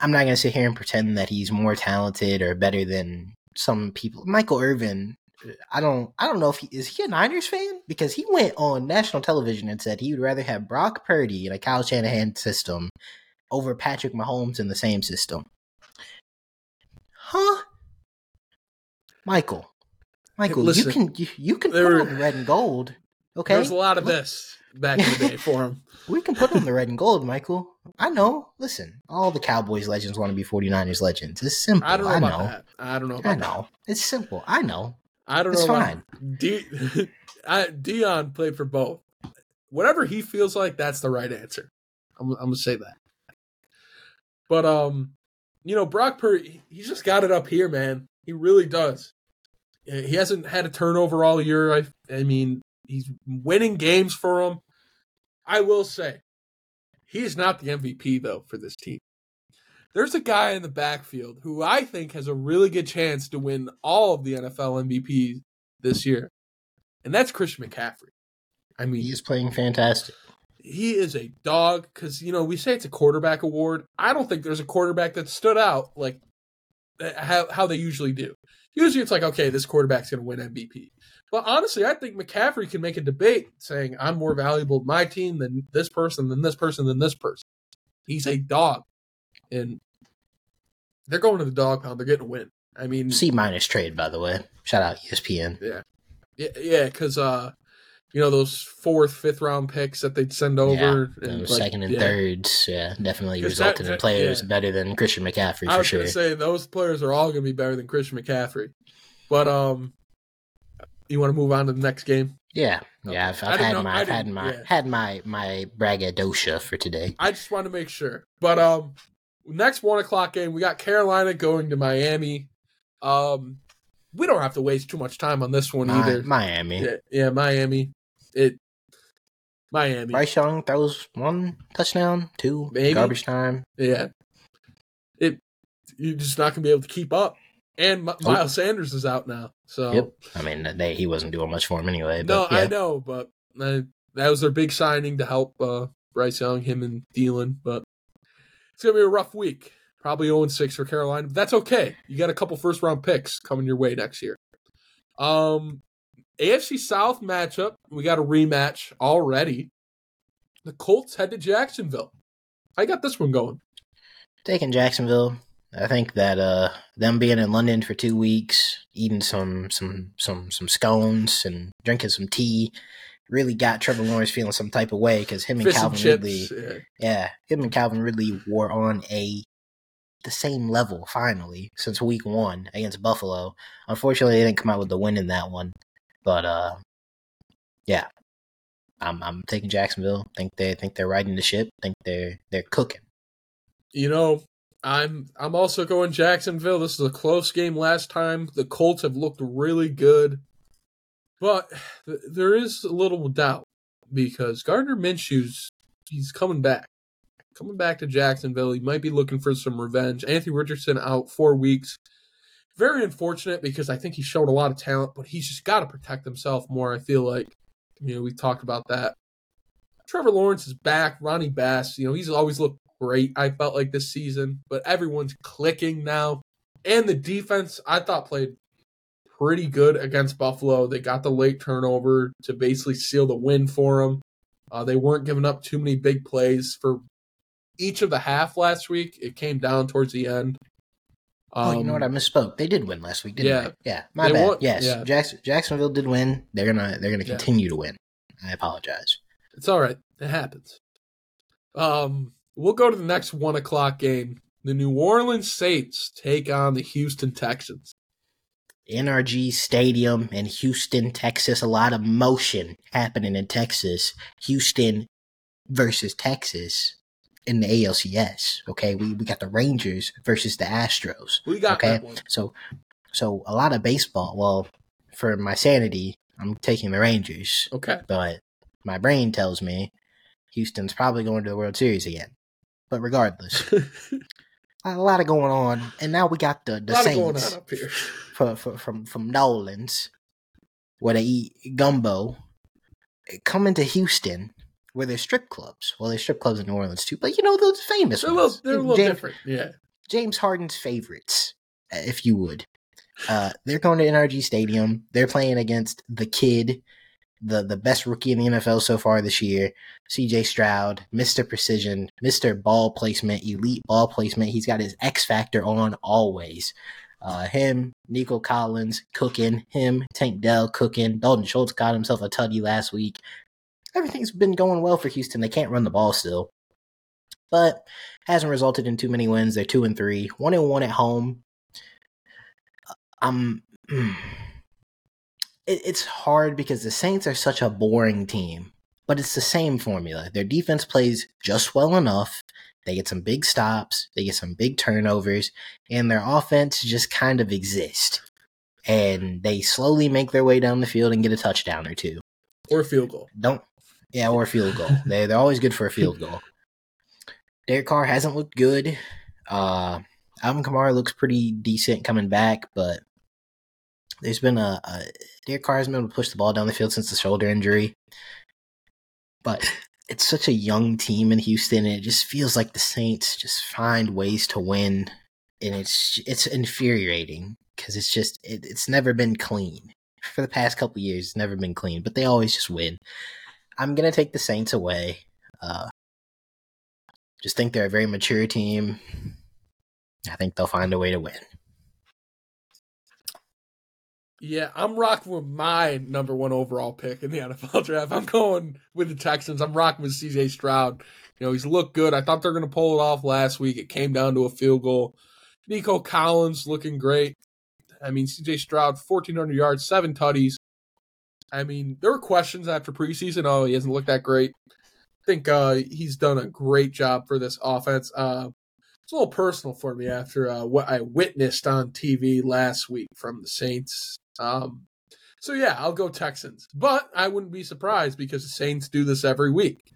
I'm not going to sit here and pretend that he's more talented or better than some people. Michael Irvin, uh, I don't, I don't know if he is he a Niners fan because he went on national television and said he would rather have Brock Purdy in a Kyle Shanahan system over Patrick Mahomes in the same system. Huh? Michael, Michael, Listen, you can you, you can put on red and gold. Okay, there's a lot of this back in the day for him. [laughs] we can put on the red and gold, Michael. I know. Listen, all the Cowboys legends want to be 49ers legends. It's simple. I don't know. I know. That. I don't know. I know. That. It's simple. I know. I don't it's know. It's fine. [laughs] De- [laughs] I, Deion played for both. Whatever he feels like, that's the right answer. I'm, I'm gonna say that. But um, you know, Brock Purdy, he's just got it up here, man. He really does. He hasn't had a turnover all year. I, I mean, he's winning games for him. I will say, he's not the MVP though for this team. There's a guy in the backfield who I think has a really good chance to win all of the NFL MVPs this year, and that's Christian McCaffrey. I mean, He's playing fantastic. he is a dog because you know we say it's a quarterback award. I don't think there's a quarterback that stood out like how how they usually do. Usually it's like okay, this quarterback's going to win MVP. But honestly, I think McCaffrey can make a debate saying I'm more valuable to my team than this person, than this person, than this person. He's a dog, and they're going to the dog pound. They're getting a win. I mean, C minus trade, by the way. Shout out ESPN. yeah, yeah, yeah. because uh, you know those fourth, fifth round picks that they'd send over, yeah, and, like, second and yeah. thirds, yeah, definitely resulted that- in players yeah. better than Christian McCaffrey I was sure. say those players are all gonna be better than Christian McCaffrey. But um, you want to move on to the next game? yeah, Okay. yeah. I've, I've had know- my, had my, yeah. had my, my braggadocio for today. I just want to make sure. But um, next one o'clock game, we got Carolina going to Miami. Um, we don't have to waste too much time on this one Mi- either. Miami. Yeah, yeah, Miami. It Miami. Bryce Young throws one touchdown, two Maybe. garbage time. Yeah. It you're just not gonna be able to keep up. And M- Miles Sanders is out now, so Yep. I mean, they, he wasn't doing much for him anyway. no, yeah. I know, but uh, that was their big signing to help uh, Bryce Young, him and Thielen. But it's gonna be a rough week. Probably 0 6 for Carolina. But that's okay. You got a couple first round picks coming your way next year. Um, AFC South matchup. We got a rematch already. The Colts head to Jacksonville. I got this one going. taking Jacksonville. I think that uh them being in London for two weeks, eating some some some some scones and drinking some tea, really got Trevor Lawrence feeling some type of way because him and Fish Calvin chips. Ridley, yeah. yeah, him and Calvin Ridley were on a the same level finally since week one against Buffalo. Unfortunately, they didn't come out with the win in that one, but uh, yeah, I'm I'm taking Jacksonville. Think they think they're riding the ship. Think they're they're cooking. You know, I'm I'm also going Jacksonville. This is a close game last time. The Colts have looked really good. But th- there is a little doubt because Gardner Minshew's he's coming back. Coming back to Jacksonville. He might be looking for some revenge. Anthony Richardson out 4 weeks. Very unfortunate because I think he showed a lot of talent, but he's just got to protect himself more, I feel like. You know, we talked about that. Trevor Lawrence is back. Ronnie Bass, you know, he's always looked great, I felt like this season, but everyone's clicking now. And the defense, I thought, played pretty good against Buffalo. They got the late turnover to basically seal the win for them. Uh, they weren't giving up too many big plays for each of the half last week. It came down towards the end. Oh, you know what? I Um, misspoke. They did win last week, didn't yeah. they? Yeah, my They bad. won- yes, yeah. Jackson, Jacksonville did win. They're gonna they're gonna Yeah. continue to win. I apologize. It's all right. It happens. Um, we'll go to the next one o'clock game. The New Orleans Saints take on the Houston Texans. NRG Stadium in Houston, Texas. A lot of motion happening in Texas. Houston versus Texas in the ALCS. Okay, we we got the Rangers versus the Astros. We got Okay. So, so a lot of baseball. Well, for my sanity, I'm taking the Rangers. Okay. but my brain tells me Houston's probably going to the World Series again. But regardless, [laughs] a lot of going on, and now we got the the Saints on up here. [laughs] for, for, from from Nolans, where they eat gumbo, coming to Houston, where there's strip clubs. Well, there's strip clubs in New Orleans too, but you know those famous They're little, they're a little James, different. Yeah. James Harden's favorites, uh, if you would. Uh, they're going to NRG Stadium. They're playing against the kid, the the best rookie in the NFL so far this year, CJ Stroud, Mr. Precision, Mr. Ball Placement, elite ball placement. He's got his X Factor on always. Uh, him, Nico Collins cooking, him, Tank Dell cooking. Dalton Schultz got himself a tutty last week. Everything's been going well for Houston. They can't run the ball still, but hasn't resulted in too many wins. They're two and three, one and one at home. Um, it, it's hard because the Saints are such a boring team. but it's the same formula. Their defense plays just well enough. They get some big stops, they get some big turnovers, and their offense just kind of exists. And they slowly make their way down the field and get a touchdown or two. Or a field goal. Don't yeah, or a field goal. [laughs] they they're always good for a field goal. Derek Carr hasn't looked good. Uh Alvin Kamara looks pretty decent coming back, but there's been a, a Derek Carr hasn't been able to push the ball down the field since the shoulder injury. But it's such a young team in Houston, and it just feels like the Saints just find ways to win, and it's it's infuriating because it's just it, it's never been clean for the past couple years. It's never been clean, but they always just win. I'm gonna take the Saints away. Uh, just think they're a very mature team. I think they'll find a way to win. Yeah, I'm rocking with my number one overall pick in the [laughs] NFL draft. I'm going with the Texans. I'm rocking with CJ Stroud. You know, he's looked good. I thought they're going to pull it off last week. It came down to a field goal. Nico Collins looking great. I mean, CJ Stroud, 1,400 yards, seven tutties. I mean, there were questions after preseason. Oh, he hasn't looked that great. I think uh, he's done a great job for this offense. Uh, it's a little personal for me after uh, what I witnessed on TV last week from the Saints um, so yeah, I'll go Texans, but I wouldn't be surprised because the Saints do this every week.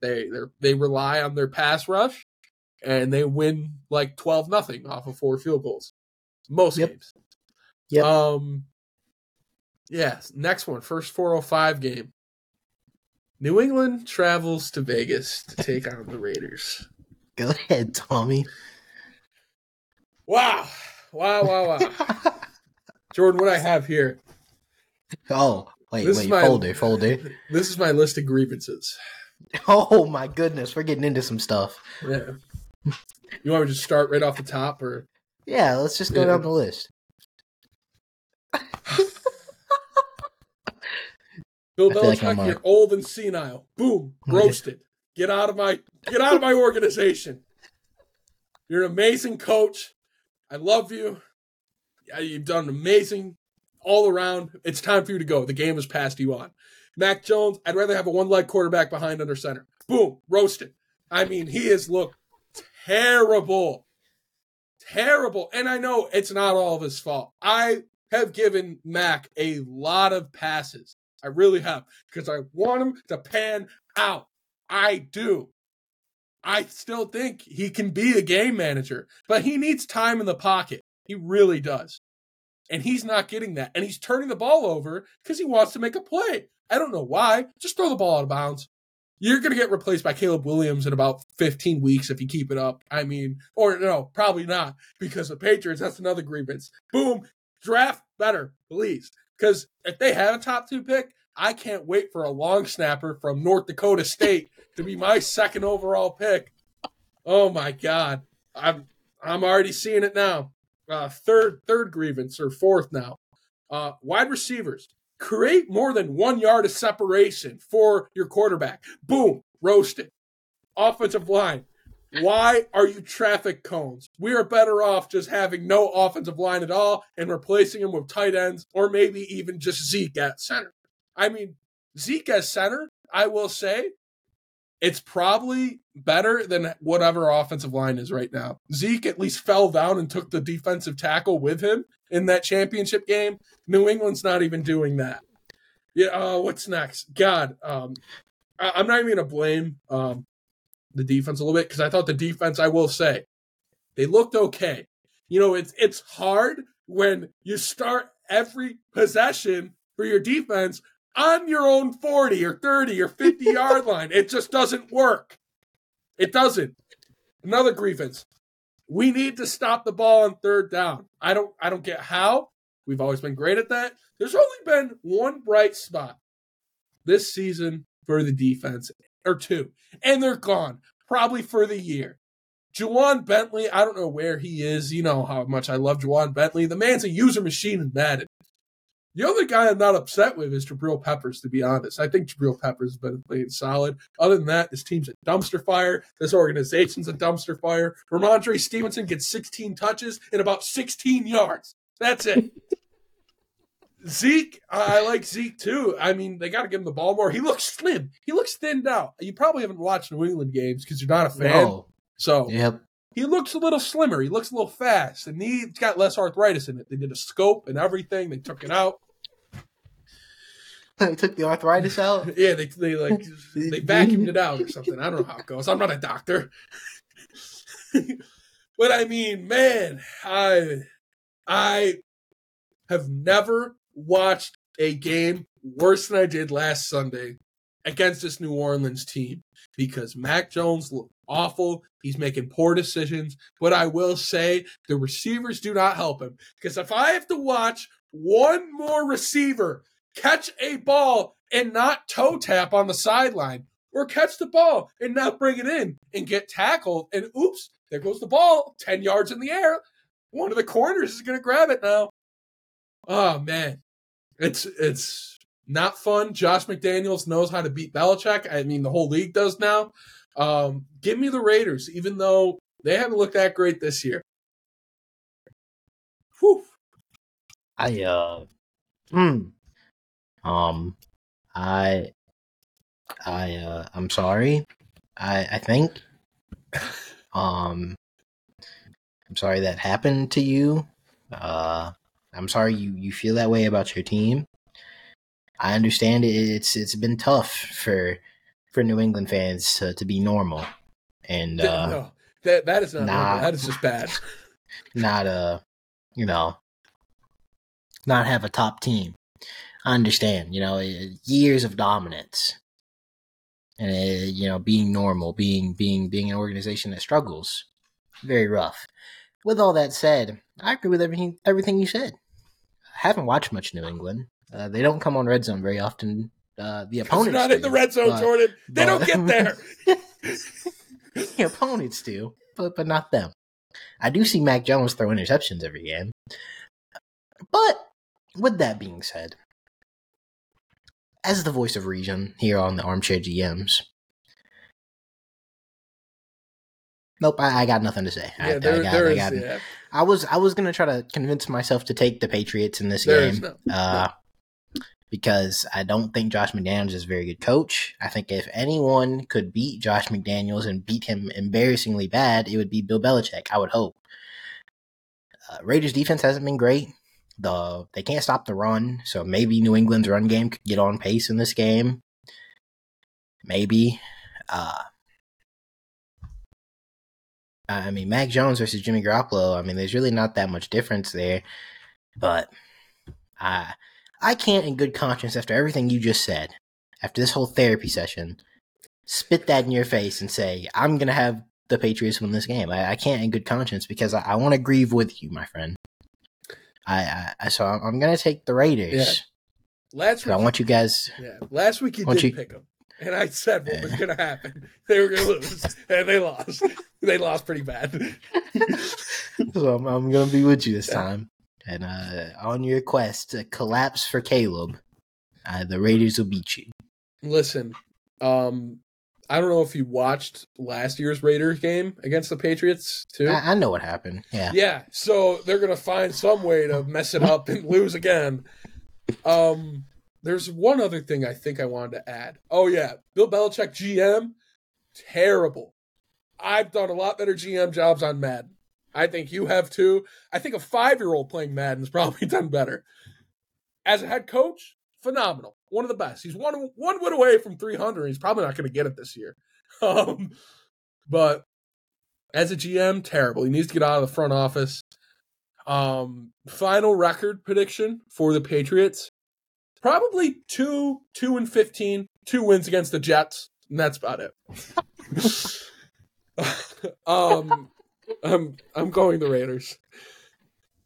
They they rely on their pass rush, and they win like twelve nothing off of four field goals most yep. games. Yeah. Um. Yes. Next one, first four hundred five game. New England travels to Vegas to take on the Raiders. [laughs] Go ahead, Tommy. Wow! Wow! Wow! Wow! [laughs] Jordan, what I have here. Oh, wait, this wait, my, folder, folder. This is my list of grievances. Oh my goodness, we're getting into some stuff. Yeah. You want me to just start right off the top, or? Yeah, let's just go yeah. down the list. Bill Belichick, like you're old and senile. Boom, [laughs] roasted. Get out of my get out of my organization. You're an amazing coach. I love you. You've done amazing all around. It's time for you to go. The game has passed you on. Mac Jones, I'd rather have a one leg quarterback behind under center. Boom, roasted. I mean, he has looked terrible. Terrible. And I know it's not all of his fault. I have given Mac a lot of passes. I really have because I want him to pan out. I do. I still think he can be a game manager, but he needs time in the pocket. He really does. And he's not getting that. And he's turning the ball over because he wants to make a play. I don't know why. Just throw the ball out of bounds. You're going to get replaced by Caleb Williams in about 15 weeks if you keep it up. I mean, or no, probably not because the Patriots, that's another grievance. Boom, draft better, please. Because if they have a top two pick, I can't wait for a long snapper from North Dakota State to be my second overall pick. Oh my God. I'm I'm already seeing it now uh, third third grievance or fourth now. Uh, wide receivers create more than one yard of separation for your quarterback. Boom, roasted. Offensive line. Why are you traffic cones? We are better off just having no offensive line at all and replacing them with tight ends or maybe even just Zeke at center. I mean, Zeke as center, I will say, it's probably better than whatever offensive line is right now. Zeke at least fell down and took the defensive tackle with him in that championship game. New England's not even doing that. Yeah, uh, what's next? God, um, I- am not even gonna blame um, the defense a little bit because I thought the defense, I will say, they looked okay. You know, it's it's hard when you start every possession for your defense on your own 40 or 30 or 50 [laughs] yard line. It just doesn't work. It doesn't. Another grievance. We need to stop the ball on third down. I don't I don't get how. We've always been great at that. There's only been one bright spot this season for the defense, or two, and they're gone probably for the year. Ja'Whaun Bentley, I don't know where he is. You know how much I love Ja'Whaun Bentley. The man's a user machine in Madden. The only guy I'm not upset with is Jabril Peppers, to be honest. I think Jabril Peppers has been playing solid. Other than that, this team's a dumpster fire. This organization's a dumpster fire. Rhamondre Stevenson gets 16 touches in about 16 yards. That's it. [laughs] Zeke, I like Zeke too. I mean, they got to give him the ball more. He looks slim. He looks thinned out. You probably haven't watched New England games because you're not a fan. No. So Yep. He looks a little slimmer. He looks a little fast, and he's got less arthritis in it. They did a scope and everything. They took it out. They took the arthritis out. [laughs] Yeah, they they like they vacuumed it out or something. I don't know how it goes. I'm not a doctor. [laughs] but I mean, man, I I have never watched a game worse than I did last Sunday against this New Orleans team because Mac Jones looked awful. He's making poor decisions, but I will say the receivers do not help him because if I have to watch one more receiver catch a ball and not toe tap on the sideline or catch the ball and not bring it in and get tackled and oops, there goes the ball 10 yards in the air. One of the corners is going to grab it now. Oh man. It's it's not fun. Josh McDaniels knows how to beat Belichick. I mean, the whole league does now. Um, give me the Raiders, even though they haven't looked that great this year. Whew. I uh, hmm. Um, I, I uh, I'm sorry. I I think. [laughs] Um, I'm sorry that happened to you. Uh, I'm sorry you you feel that way about your team. I understand it. It's it's been tough for for New England fans to, to be normal and uh, no, that that is not nah. normal. that is just bad. [laughs] not uh you know not have a top team. I understand, you know, eh, years of dominance and uh, you know being normal, being being being an organization that struggles, very rough. With all that said, I agree with everything everything you said. I haven't watched much New England. Uh, they don't come on red zone very often. Uh, the opponents not in do, the red zone, but- Jordan. They but- don't get there. [laughs] the opponents do, but but not them. I do see Mac Jones throw interceptions every game. But with that being said, as the voice of reason here on the Armchair GMs, nope, I, I got nothing to say. I, yeah, there, I got, there I, is. yeah, I was I was gonna try to convince myself to take the Patriots in this there game no. uh, because I don't think Josh McDaniels is a very good coach. I think if anyone could beat Josh McDaniels and beat him embarrassingly bad, it would be Bill Belichick. I would hope. Uh, Raiders defense hasn't been great. The they can't stop the run, so maybe New England's run game could get on pace in this game. Maybe. Uh, I mean, Mac Jones versus Jimmy Garoppolo. I mean, there's really not that much difference there, but I I can't, in good conscience, after everything you just said, after this whole therapy session, spit that in your face and say I'm gonna have the Patriots win this game. I, I can't, in good conscience, because I, I want to grieve with you, my friend. I, I so I'm, I'm gonna take the Raiders. Yeah. Last 'cause I want you guys. yeah, last week you did you- pick them, and I said what was going to happen. They were going to lose, and they lost. they lost pretty bad. [laughs] so I'm, I'm gonna be with you this time. And uh, on your quest to collapse for Caleb, uh, the Raiders will beat you. Listen, um, I don't know if you watched last year's Raiders game against the Patriots too. I, I know what happened. Yeah. Yeah, so they're gonna find some way to mess it up and [laughs] lose again. Um, there's one other thing I think I wanted to add. Oh yeah, Bill Belichick GM, terrible. I've done a lot better GM jobs on Madden. I think you have too. I think a five year old playing Madden's [laughs] probably done better. As a head coach, phenomenal, one of the best. He's one one win away from 300. He's probably not going to get it this year. [laughs] Um, but as a GM, terrible. He needs to get out of the front office. Um, final record prediction for the Patriots: probably two, two and fifteen, two wins against the Jets, and that's about it. [laughs] um, I'm I'm going the Raiders.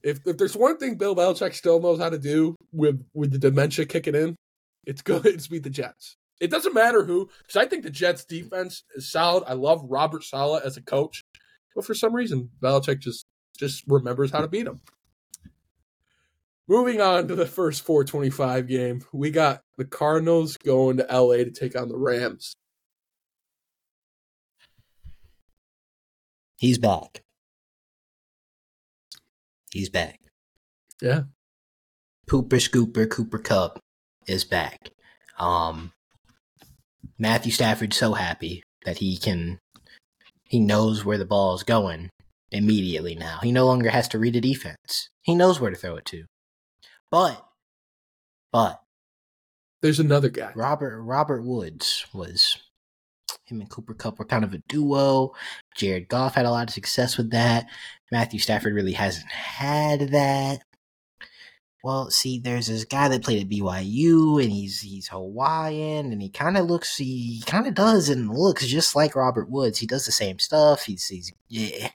If if there's one thing Bill Belichick still knows how to do with with the dementia kicking in, it's good. [laughs] It's beat the Jets. It doesn't matter who, because I think the Jets defense is solid. I love Robert Saleh as a coach, but for some reason Belichick just just remembers how to beat them. Moving on to the first 425 game, we got the Cardinals going to LA to take on the Rams. He's back. He's back. Yeah. Pooper Scooper Cooper Kupp is back. Um, Matthew Stafford's so happy that he can, he knows where the ball is going immediately now. He no longer has to read a defense. He knows where to throw it to. But, but There's another guy. Robert Robert Woods was him and Cooper Kupp were kind of a duo. Jared Goff had a lot of success with that. Matthew Stafford really hasn't had that. Well, see, there's this guy that played at BYU, and he's he's Hawaiian, and he kind of looks, he kind of does and looks just like Robert Woods. He does the same stuff. He's he's yeah.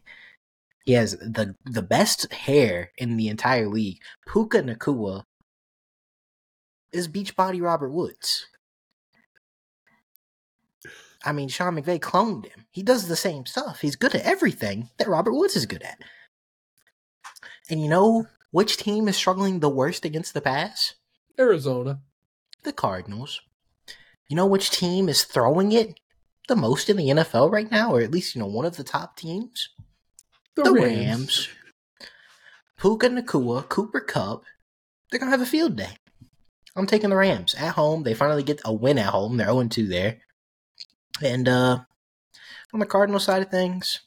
He has the the best hair in the entire league. Puka Nacua is Beachbody Robert Woods. I mean, Sean McVay cloned him. He does the same stuff. He's good at everything that Robert Woods is good at. And you know which team is struggling the worst against the pass? Arizona. The Cardinals. You know which team is throwing it the most in the NFL right now, or at least, you know, one of the top teams? The, The Rams. Rams. Puka Nacua, Cooper Kupp, they're going to have a field day. I'm taking the Rams at home. They finally get a win at home. They're 0 2 there. And uh, on the Cardinal side of things,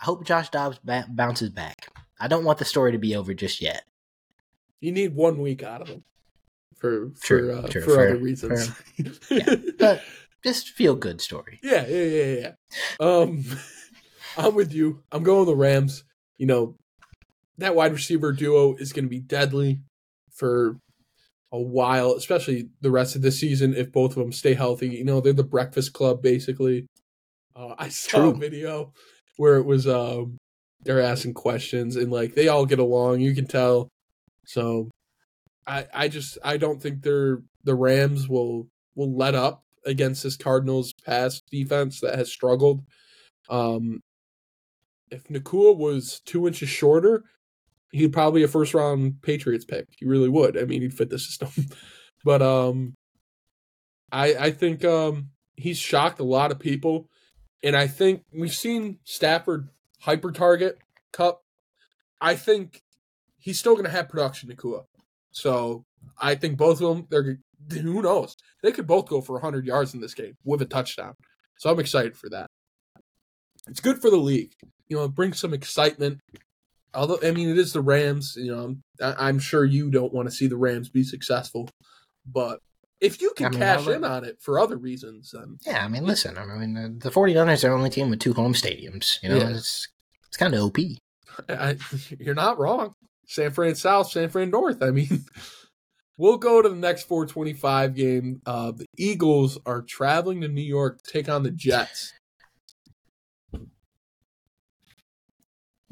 I hope Josh Dobbs ba- bounces back. I don't want the story to be over just yet. You need one week out of him for for True, uh, true, for fair, other reasons. [laughs] Yeah, But just feel good story. Yeah, yeah, yeah, yeah. Um, [laughs] I'm with you. I'm going the Rams. You know, that wide receiver duo is going to be deadly for a while, especially the rest of the season if both of them stay healthy. You know, they're the breakfast club basically. Uh, I saw a video where it was um they're asking questions and like they all get along. You can tell. So, I I just I don't think they're the Rams will will let up against this Cardinals pass defense that has struggled. Um, if Nacua was two inches shorter, he'd probably a first round Patriots pick. He really would. I mean, he'd fit the system. [laughs] but um, I I think um he's shocked a lot of people, and I think we've seen Stafford hyper target Kupp. I think he's still going to have production Nacua. So I think both of them, they're who knows? They could both go for 100 yards in this game with a touchdown. So I'm excited for that. It's good for the league. You know, it brings some excitement. Although, I mean, it is the Rams. You know, I- I'm sure you don't want to see the Rams be successful. But if you can I mean, cash in on it for other reasons, then Yeah, I mean, listen, I mean, the, the 49ers are the only team with two home stadiums. You know, Yeah. it's it's kind of OP. [laughs] I, you're not wrong. San Fran South, San Fran North. I mean, [laughs] we'll go to the next 425 game. Uh, the Eagles are traveling to New York to take on the Jets.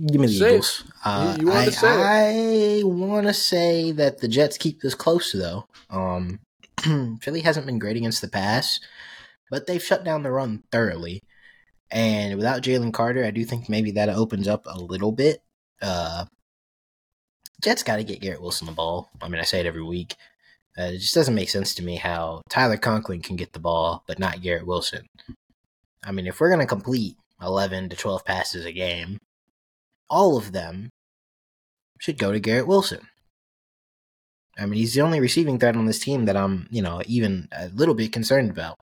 Give me the Say. Eagles. Uh, You- I, say I want to say that the Jets keep this close, though. Um, [clears throat] Philly hasn't been great against the pass, but they've shut down the run thoroughly. And without Jalen Carter, I do think maybe that opens up a little bit. Uh, Jets got to get Garrett Wilson the ball. I mean, I say it every week. Uh, it just doesn't make sense to me how Tyler Conklin can get the ball, but not Garrett Wilson. I mean, if we're going to complete 11 to 12 passes a game, all of them should go to Garrett Wilson. I mean, he's the only receiving threat on this team that I'm, you know, even a little bit concerned about.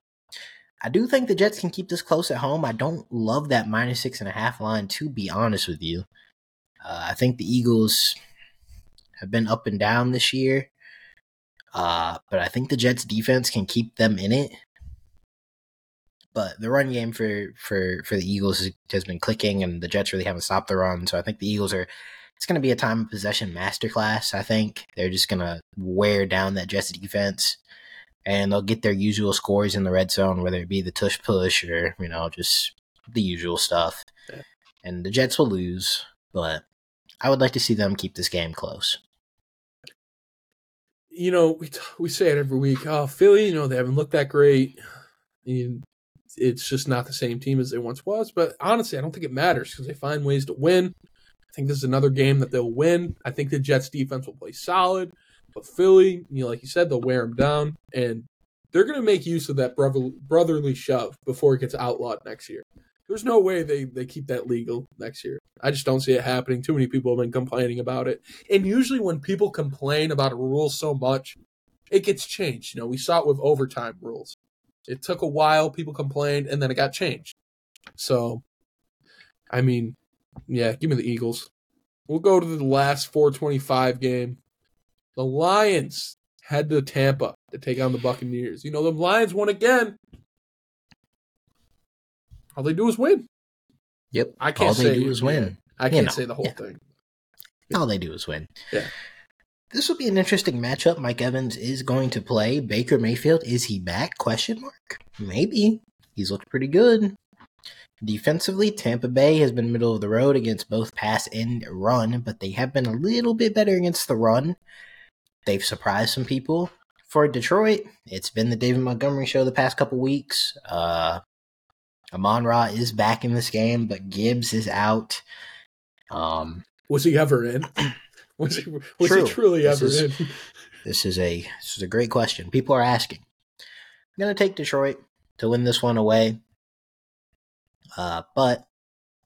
I do think the Jets can keep this close at home. I don't love that minus six and a half line, to be honest with you. Uh, I think the Eagles have been up and down this year, uh, but I think the Jets defense can keep them in it. But the run game for for for the Eagles has- been clicking, and the Jets really haven't stopped the run. So I think the Eagles are. It's going to be a time of possession masterclass. I think they're just going to wear down that Jets defense, and they'll get their usual scores in the red zone, whether it be the tush push or you know just the usual stuff. Yeah. And the Jets will lose, but I would like to see them keep this game close. you know, we we say it every week. Oh, Philly, you know, they haven't looked that great. And it's just not the same team as they once was. But honestly, I don't think it matters because they find ways to win. I think this is another game that they'll win. I think the Jets defense will play solid, but Philly, you know, like you said, they'll wear them down, and they're going to make use of that brotherly shove before it gets outlawed next year. There's no way they they keep that legal next year. I just don't see it happening. Too many people have been complaining about it, and usually when people complain about a rule so much, it gets changed. You know, we saw it with overtime rules. It took a while, people complained, and then it got changed. So, I mean, yeah, give me the Eagles. We'll go to the last 425 game. The Lions head to Tampa to take on the Buccaneers. You know, the Lions won again. All they do is win. Yep. I can't All say they do is win. I can't know, say the whole yeah. thing. All they do is win. Yeah. This will be an interesting matchup. Mike Evans is going to play. Baker Mayfield, is he back? Question mark. Maybe. He's looked pretty good. Defensively, Tampa Bay has been middle of the road against both pass and run, but they have been a little bit better against the run. They've surprised some people. For Detroit, it's been the David Montgomery show the past couple weeks. Uh, Amon Ra is back in this game, but Gibbs is out. Um, Was he ever in? [laughs] Was he was True. he truly This ever is- in? [laughs] This is a this is a great question. People are asking. I'm gonna take Detroit to win this one away. Uh, but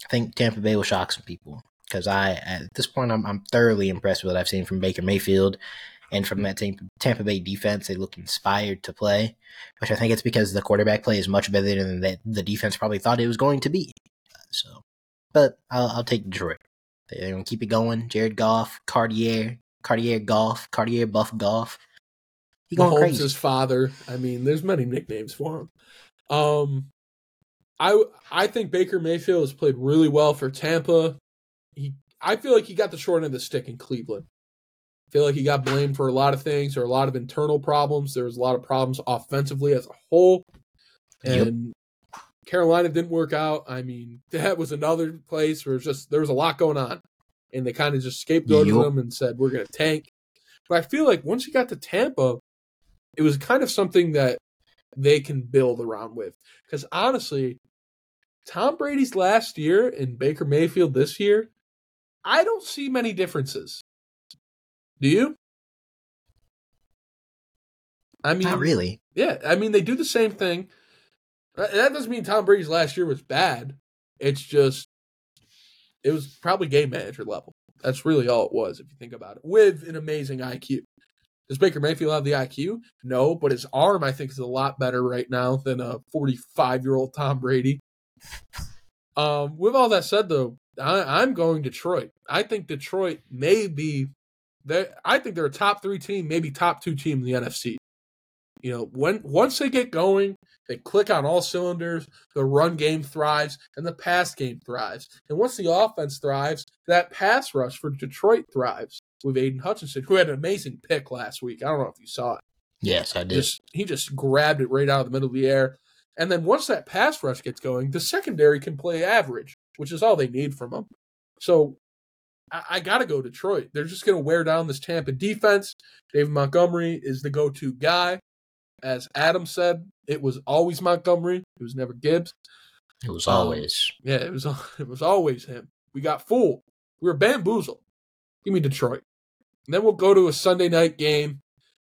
I think Tampa Bay will shock some people because I at this point I'm I'm thoroughly impressed with what I've seen from Baker Mayfield and from that Tampa, Tampa Bay defense. They look inspired to play, which I think it's because the quarterback play is much better than that the defense probably thought it was going to be. So, but I'll, I'll take Detroit. They're gonna keep it going. Jared Goff, Cartier, Cartier Goff, Cartier Buff Goff. He going Mahomes' crazy. father. I mean, there's many nicknames for him. Um, I I think Baker Mayfield has played really well for Tampa. He I feel like he got the short end of the stick in Cleveland. I feel like he got blamed for a lot of things or a lot of internal problems. There was a lot of problems offensively as a whole, Yep. Carolina didn't work out. I mean, that was another place where just there was a lot going on, and they kind of just scapegoated Yep. him and said we're going to tank. But I feel like once he got to Tampa, it was kind of something that they can build around with. Because honestly, Tom Brady's last year and Baker Mayfield this year, I don't see many differences. Do you? I mean, Not really. yeah, I mean they do the same thing. That doesn't mean Tom Brady's last year was bad. It's just it was probably game manager level. That's really all it was if you think about it. With an amazing IQ. Does Baker Mayfield have the IQ? No, but his arm I think is a lot better right now than a 45-year-old Tom Brady. Um, with all that said though, I, I'm going Detroit. I think Detroit may be I think they're a top 3 team, maybe top 2 team in the NFC. You know, when once they get going, they click on all cylinders, the run game thrives and the pass game thrives. And once the offense thrives, that pass rush for Detroit thrives with Aidan Hutchinson, who had an amazing pick last week. I don't know if you saw it. Yes, I did. Just he just grabbed it right out of the middle of the air. And then once that pass rush gets going, the secondary can play average, which is all they need from them. So I, I got to go Detroit. They're just going to wear down this Tampa defense. David Montgomery is the go-to guy. As Adam said, it was always Montgomery. It was never Gibbs. it was um, always. Yeah, it was [laughs] it was always him. We got fooled. We were bamboozled. Give me Detroit. And then we'll go to a Sunday night game.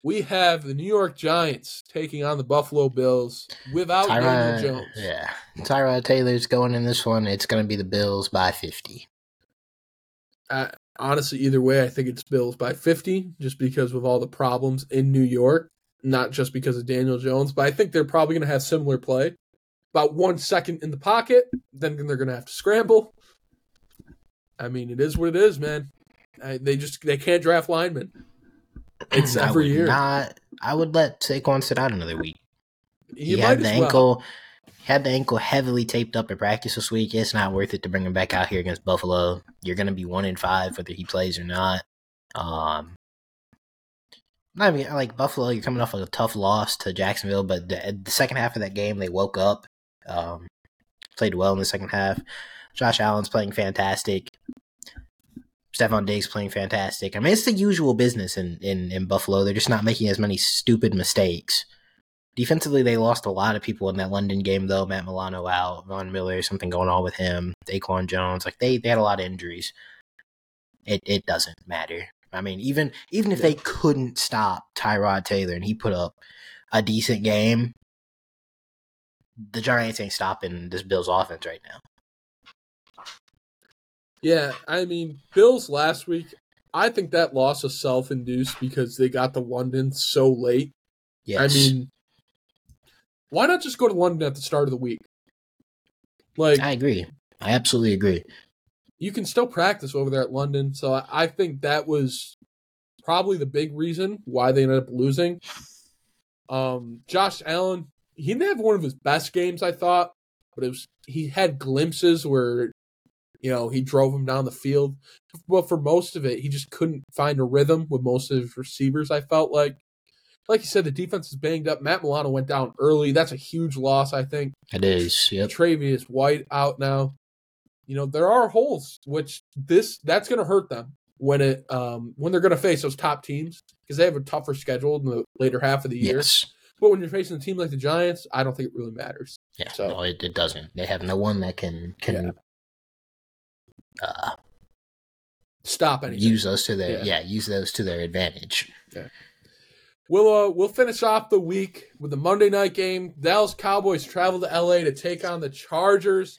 We have the New York Giants taking on the Buffalo Bills without Daniel Tyrod, Jones. yeah, Tyrod Taylor's going in this one. It's going to be the Bills by fifty. I, honestly, either way, I think it's Bills by 50, just because of all the problems in New York, not just because of Daniel Jones, but I think they're probably going to have similar play. About one second in the pocket, then they're going to have to scramble. I mean, it is what it is, man. I, they just they can't draft linemen. It's I every year. Not. I would let Saquon sit out another week. He, He might had the well. ankle. Had the ankle heavily taped up at practice this week. It's not worth it to bring him back out here against Buffalo. You're going to be one in five whether he plays or not. Um, I mean, like Buffalo, you're coming off of a tough loss to Jacksonville, but the, the second half of that game, they woke up, um, played well in the second half. Josh Allen's playing fantastic. Stefon Diggs playing fantastic. I mean, it's the usual business in, in, in Buffalo. They're just not making as many stupid mistakes. Defensively, they lost a lot of people in that London game, though. Matt Milano out, Von Miller, something going on with him. DaQuan Jones, like they, they had a lot of injuries. It it doesn't matter. I mean, even even if they couldn't stop Tyrod Taylor and he put up a decent game, the Giants ain't stopping this Bills offense right now. Yeah, I mean, Bills last week, I think that loss was self induced because they got to London so late. Yes. I mean, why not just go to London at the start of the week? Like, I agree. I absolutely agree. You can still practice over there at London. So I, I think that was probably the big reason why they ended up losing. Um, Josh Allen, he didn't have one of his best games, I thought, but it was he had glimpses where you know he drove him down the field. But for most of it, he just couldn't find a rhythm with most of his receivers. I felt like, like you said, the defense is banged up. Matt Milano went down early. That's a huge loss, I think. It is. Yep. Tre'Davious White out now. You know there are holes, which this that's going to hurt them when it um when they're going to face those top teams because they have a tougher schedule in the later half of the year. Yes. But when you're facing a team like the Giants, I don't think it really matters. Yeah. So- no, it, it doesn't. They have no one that can can uh, Stop anything. use those to their Yeah. yeah. use those to their advantage. We'll uh, we'll finish off the week with the Monday night game. Dallas Cowboys travel to LA to take on the Chargers.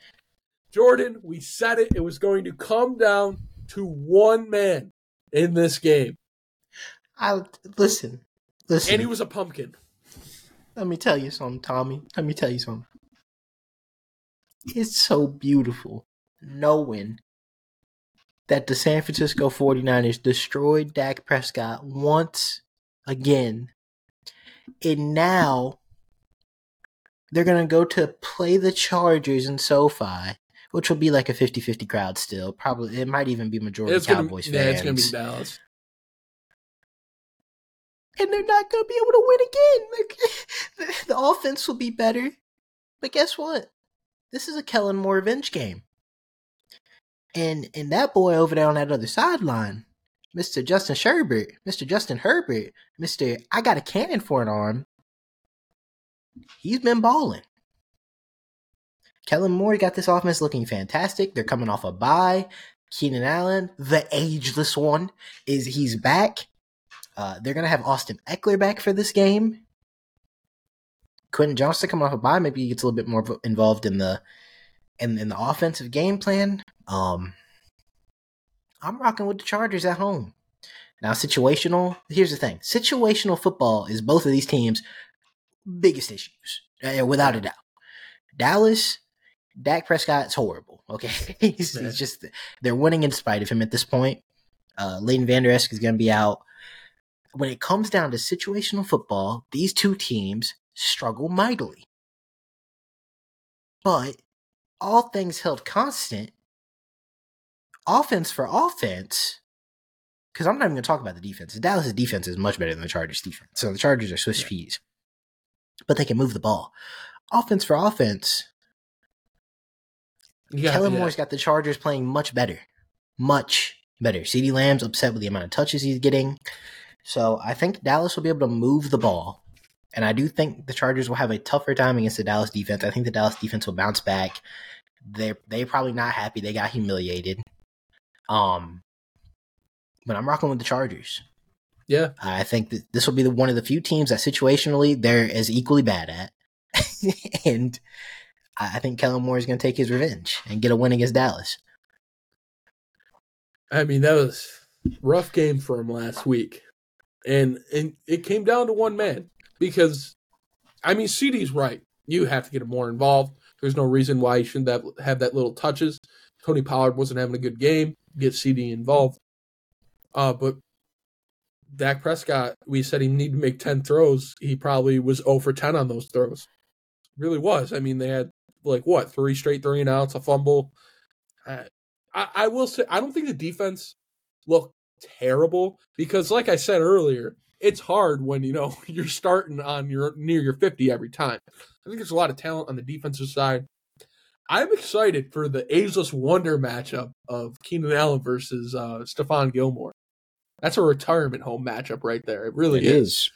Jordan, we said it. It was going to come down to one man in this game, I listen. Listen. and he was a pumpkin. Let me tell you something, Tommy. Let me tell you something. It's so beautiful knowing that the San Francisco 49ers destroyed Dak Prescott once again. And now they're going to go to play the Chargers in SoFi, which will be like a 50 50 crowd still. Probably, it might even be majority It's gonna, Cowboys yeah, fans. it's going to be Dallas. and they're not going to be able to win again. [laughs] The offense will be better. But guess what? This is a Kellen Moore revenge game. And and that boy over there on that other sideline, Mr. Justin Sherbert, Mr. Justin Herbert, Mr. I got a cannon for an arm. He's been balling. Kellen Moore got this offense looking fantastic. They're coming off a bye. Keenan Allen, the ageless one, is he's back. Uh, they're gonna have Austin Ekeler back for this game. Quentin Johnston coming off a bye, maybe he gets a little bit more involved in the in, in the offensive game plan. Um, I'm rocking with the Chargers at home. Now, situational. Here's the thing: situational football is both of these teams' biggest issues, uh, without a doubt. Dallas, Dak Prescott's horrible. Okay, [laughs] [laughs] he's, he's just they're winning in spite of him at this point. Uh, Leighton Vander Esch is going to be out. When it comes down to situational football, these two teams struggle mightily. But all things held constant, offense for offense, because I'm not even going to talk about the defense. Dallas' defense is much better than the Chargers' defense. So the Chargers are Swiss Yeah. cheese, but they can move the ball. Offense for offense, Yeah, Kellen yeah. Moore's got the Chargers playing much better. Much better. CeeDee Lamb's upset with the amount of touches he's getting. So I think Dallas will be able to move the ball. And I do think the Chargers will have a tougher time against the Dallas defense. I think the Dallas defense will bounce back. They're they probably not happy. They got humiliated. Um but I'm rocking with the Chargers. yeah. I think that this will be the, one of the few teams that situationally they're as equally bad at. [laughs] and I think Kellen Moore is going to take his revenge and get a win against Dallas. I mean, that was rough game for him last week, and and it came down to one man because, I mean, CeeDee's right. You have to get him more involved. There's no reason why he shouldn't have, have that little touches. Tony Pollard wasn't having a good game. Get CD involved. Uh, but Dak Prescott, we said he needed to make ten throws. He probably was 0 for ten on those throws. Really was. I mean, they had like what three straight three and outs, a fumble. I, I, I will say I don't think the defense looked terrible because, like I said earlier, it's hard when you know [laughs] you're starting on your near your fifty every time. I think there's a lot of talent on the defensive side. I'm excited for the ageless wonder matchup of Keenan Allen versus uh, Stephon Gilmore. That's a retirement home matchup right there. It really is.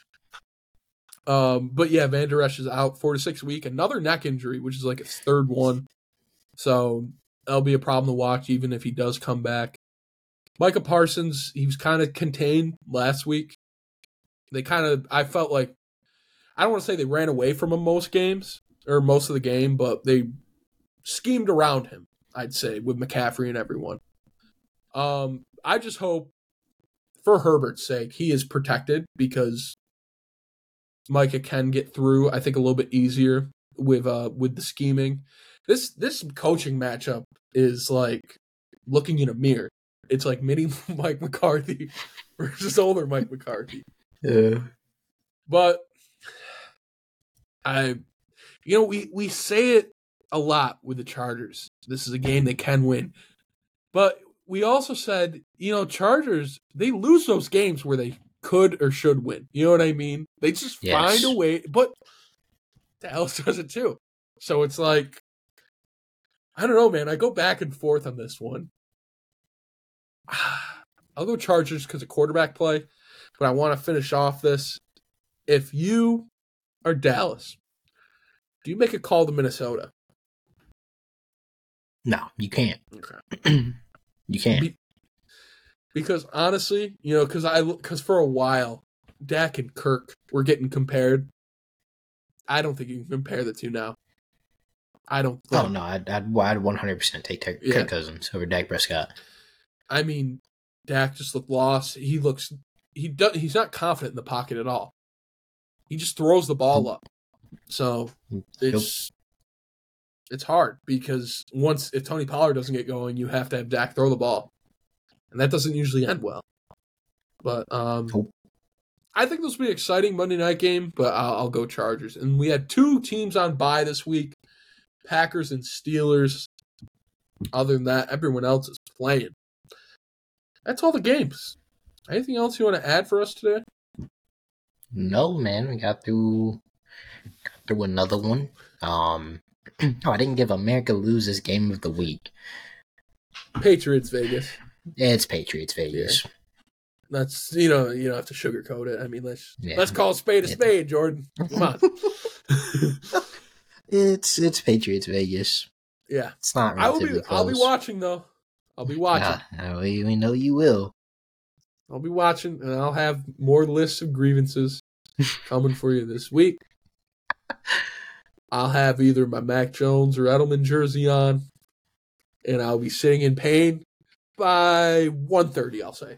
Um, but yeah, Vander Esch is out four to six week. Another neck injury, which is like his third one. So that'll be a problem to watch, even if he does come back. Micah Parsons, he was kind of contained last week. They kind of, I felt like, I don't want to say they ran away from him most games, or most of the game, but they schemed around him. I'd say with McCaffrey and everyone. Um, I just hope, for Herbert's sake, he is protected because Micah can get through. I think a little bit easier with uh with the scheming. This this coaching matchup is like looking in a mirror. It's like mini [laughs] Mike McCarthy versus older Mike McCarthy. Yeah. But I, you know, we we say it a lot with the Chargers. This is a game they can win, but we also said, you know, Chargers they lose those games where they could or should win. You know what I mean? They just Yes. find a way, but Dallas [laughs] does it too. So it's like, I don't know, man. I go back and forth on this one. [sighs] I'll go Chargers because of quarterback play, but I want to finish off this. If you are Dallas, do you make a call to Minnesota? No, you can't. Okay. [clears throat] you can't. Be- because honestly, you know, because I because for a while, Dak and Kirk were getting compared. I don't think you can compare the two now. I don't. Oh, think. Oh no, I'd I'd, I'd 100% take Kirk Yeah. Cousins over Dak Prescott. I mean, Dak just looked lost. He looks he does he's not confident in the pocket at all. He just throws the ball up. So it's it's hard because once if Tony Pollard doesn't get going, you have to have Dak throw the ball, and that doesn't usually end well. But um. I think this will be an exciting Monday night game. But I'll, I'll go Chargers. And we had two teams on bye this week: Packers and Steelers. Other than that, everyone else is playing. That's all the games. Anything else you want to add for us today? No, man, we got through got through another one. Um, [clears throat] oh, I didn't give America loses game of the week. Patriots, Vegas. It's Patriots Vegas. That's you know you don't have to sugarcoat it. I mean let's Yeah. let's call a spade a Yeah. spade, Jordan. Come on. [laughs] It's it's Patriots Vegas. yeah, It's not I will be. I'll be watching though. I'll be watching. Yeah, we, we know you will. I'll be watching, and I'll have more lists of grievances coming for you this week. I'll have either my Mac Jones or Edelman jersey on, and I'll be sitting in pain by 1.30, I'll say,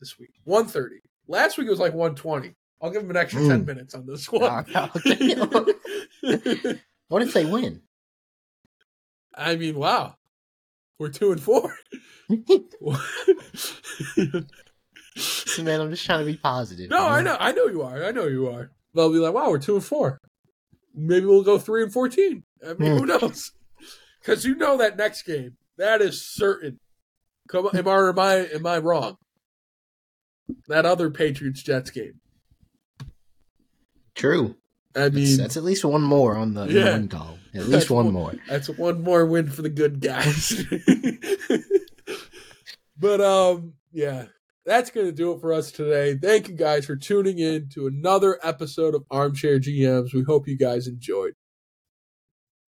this week. 1.30. Last week it was like 1.20. I'll give him an extra 10 Mm. minutes on this one. [laughs] What if they win? I mean, wow. We're two and four. so, Man, I'm just trying to be positive. no, I know, I know you are. I know you are. They'll be like, wow, we're two and four. Maybe we'll go three and fourteen. I mean, who knows? Because you know that next game, that is certain. Come on, am I am I am I wrong? That other Patriots Jets game. True. I mean, that's at least one more on the Yeah. win call. At least one one- more. That's one more win for the good guys. [laughs] but um yeah, that's going to do it for us today. Thank you guys for tuning in to another episode of Armchair GMs. We hope you guys enjoyed.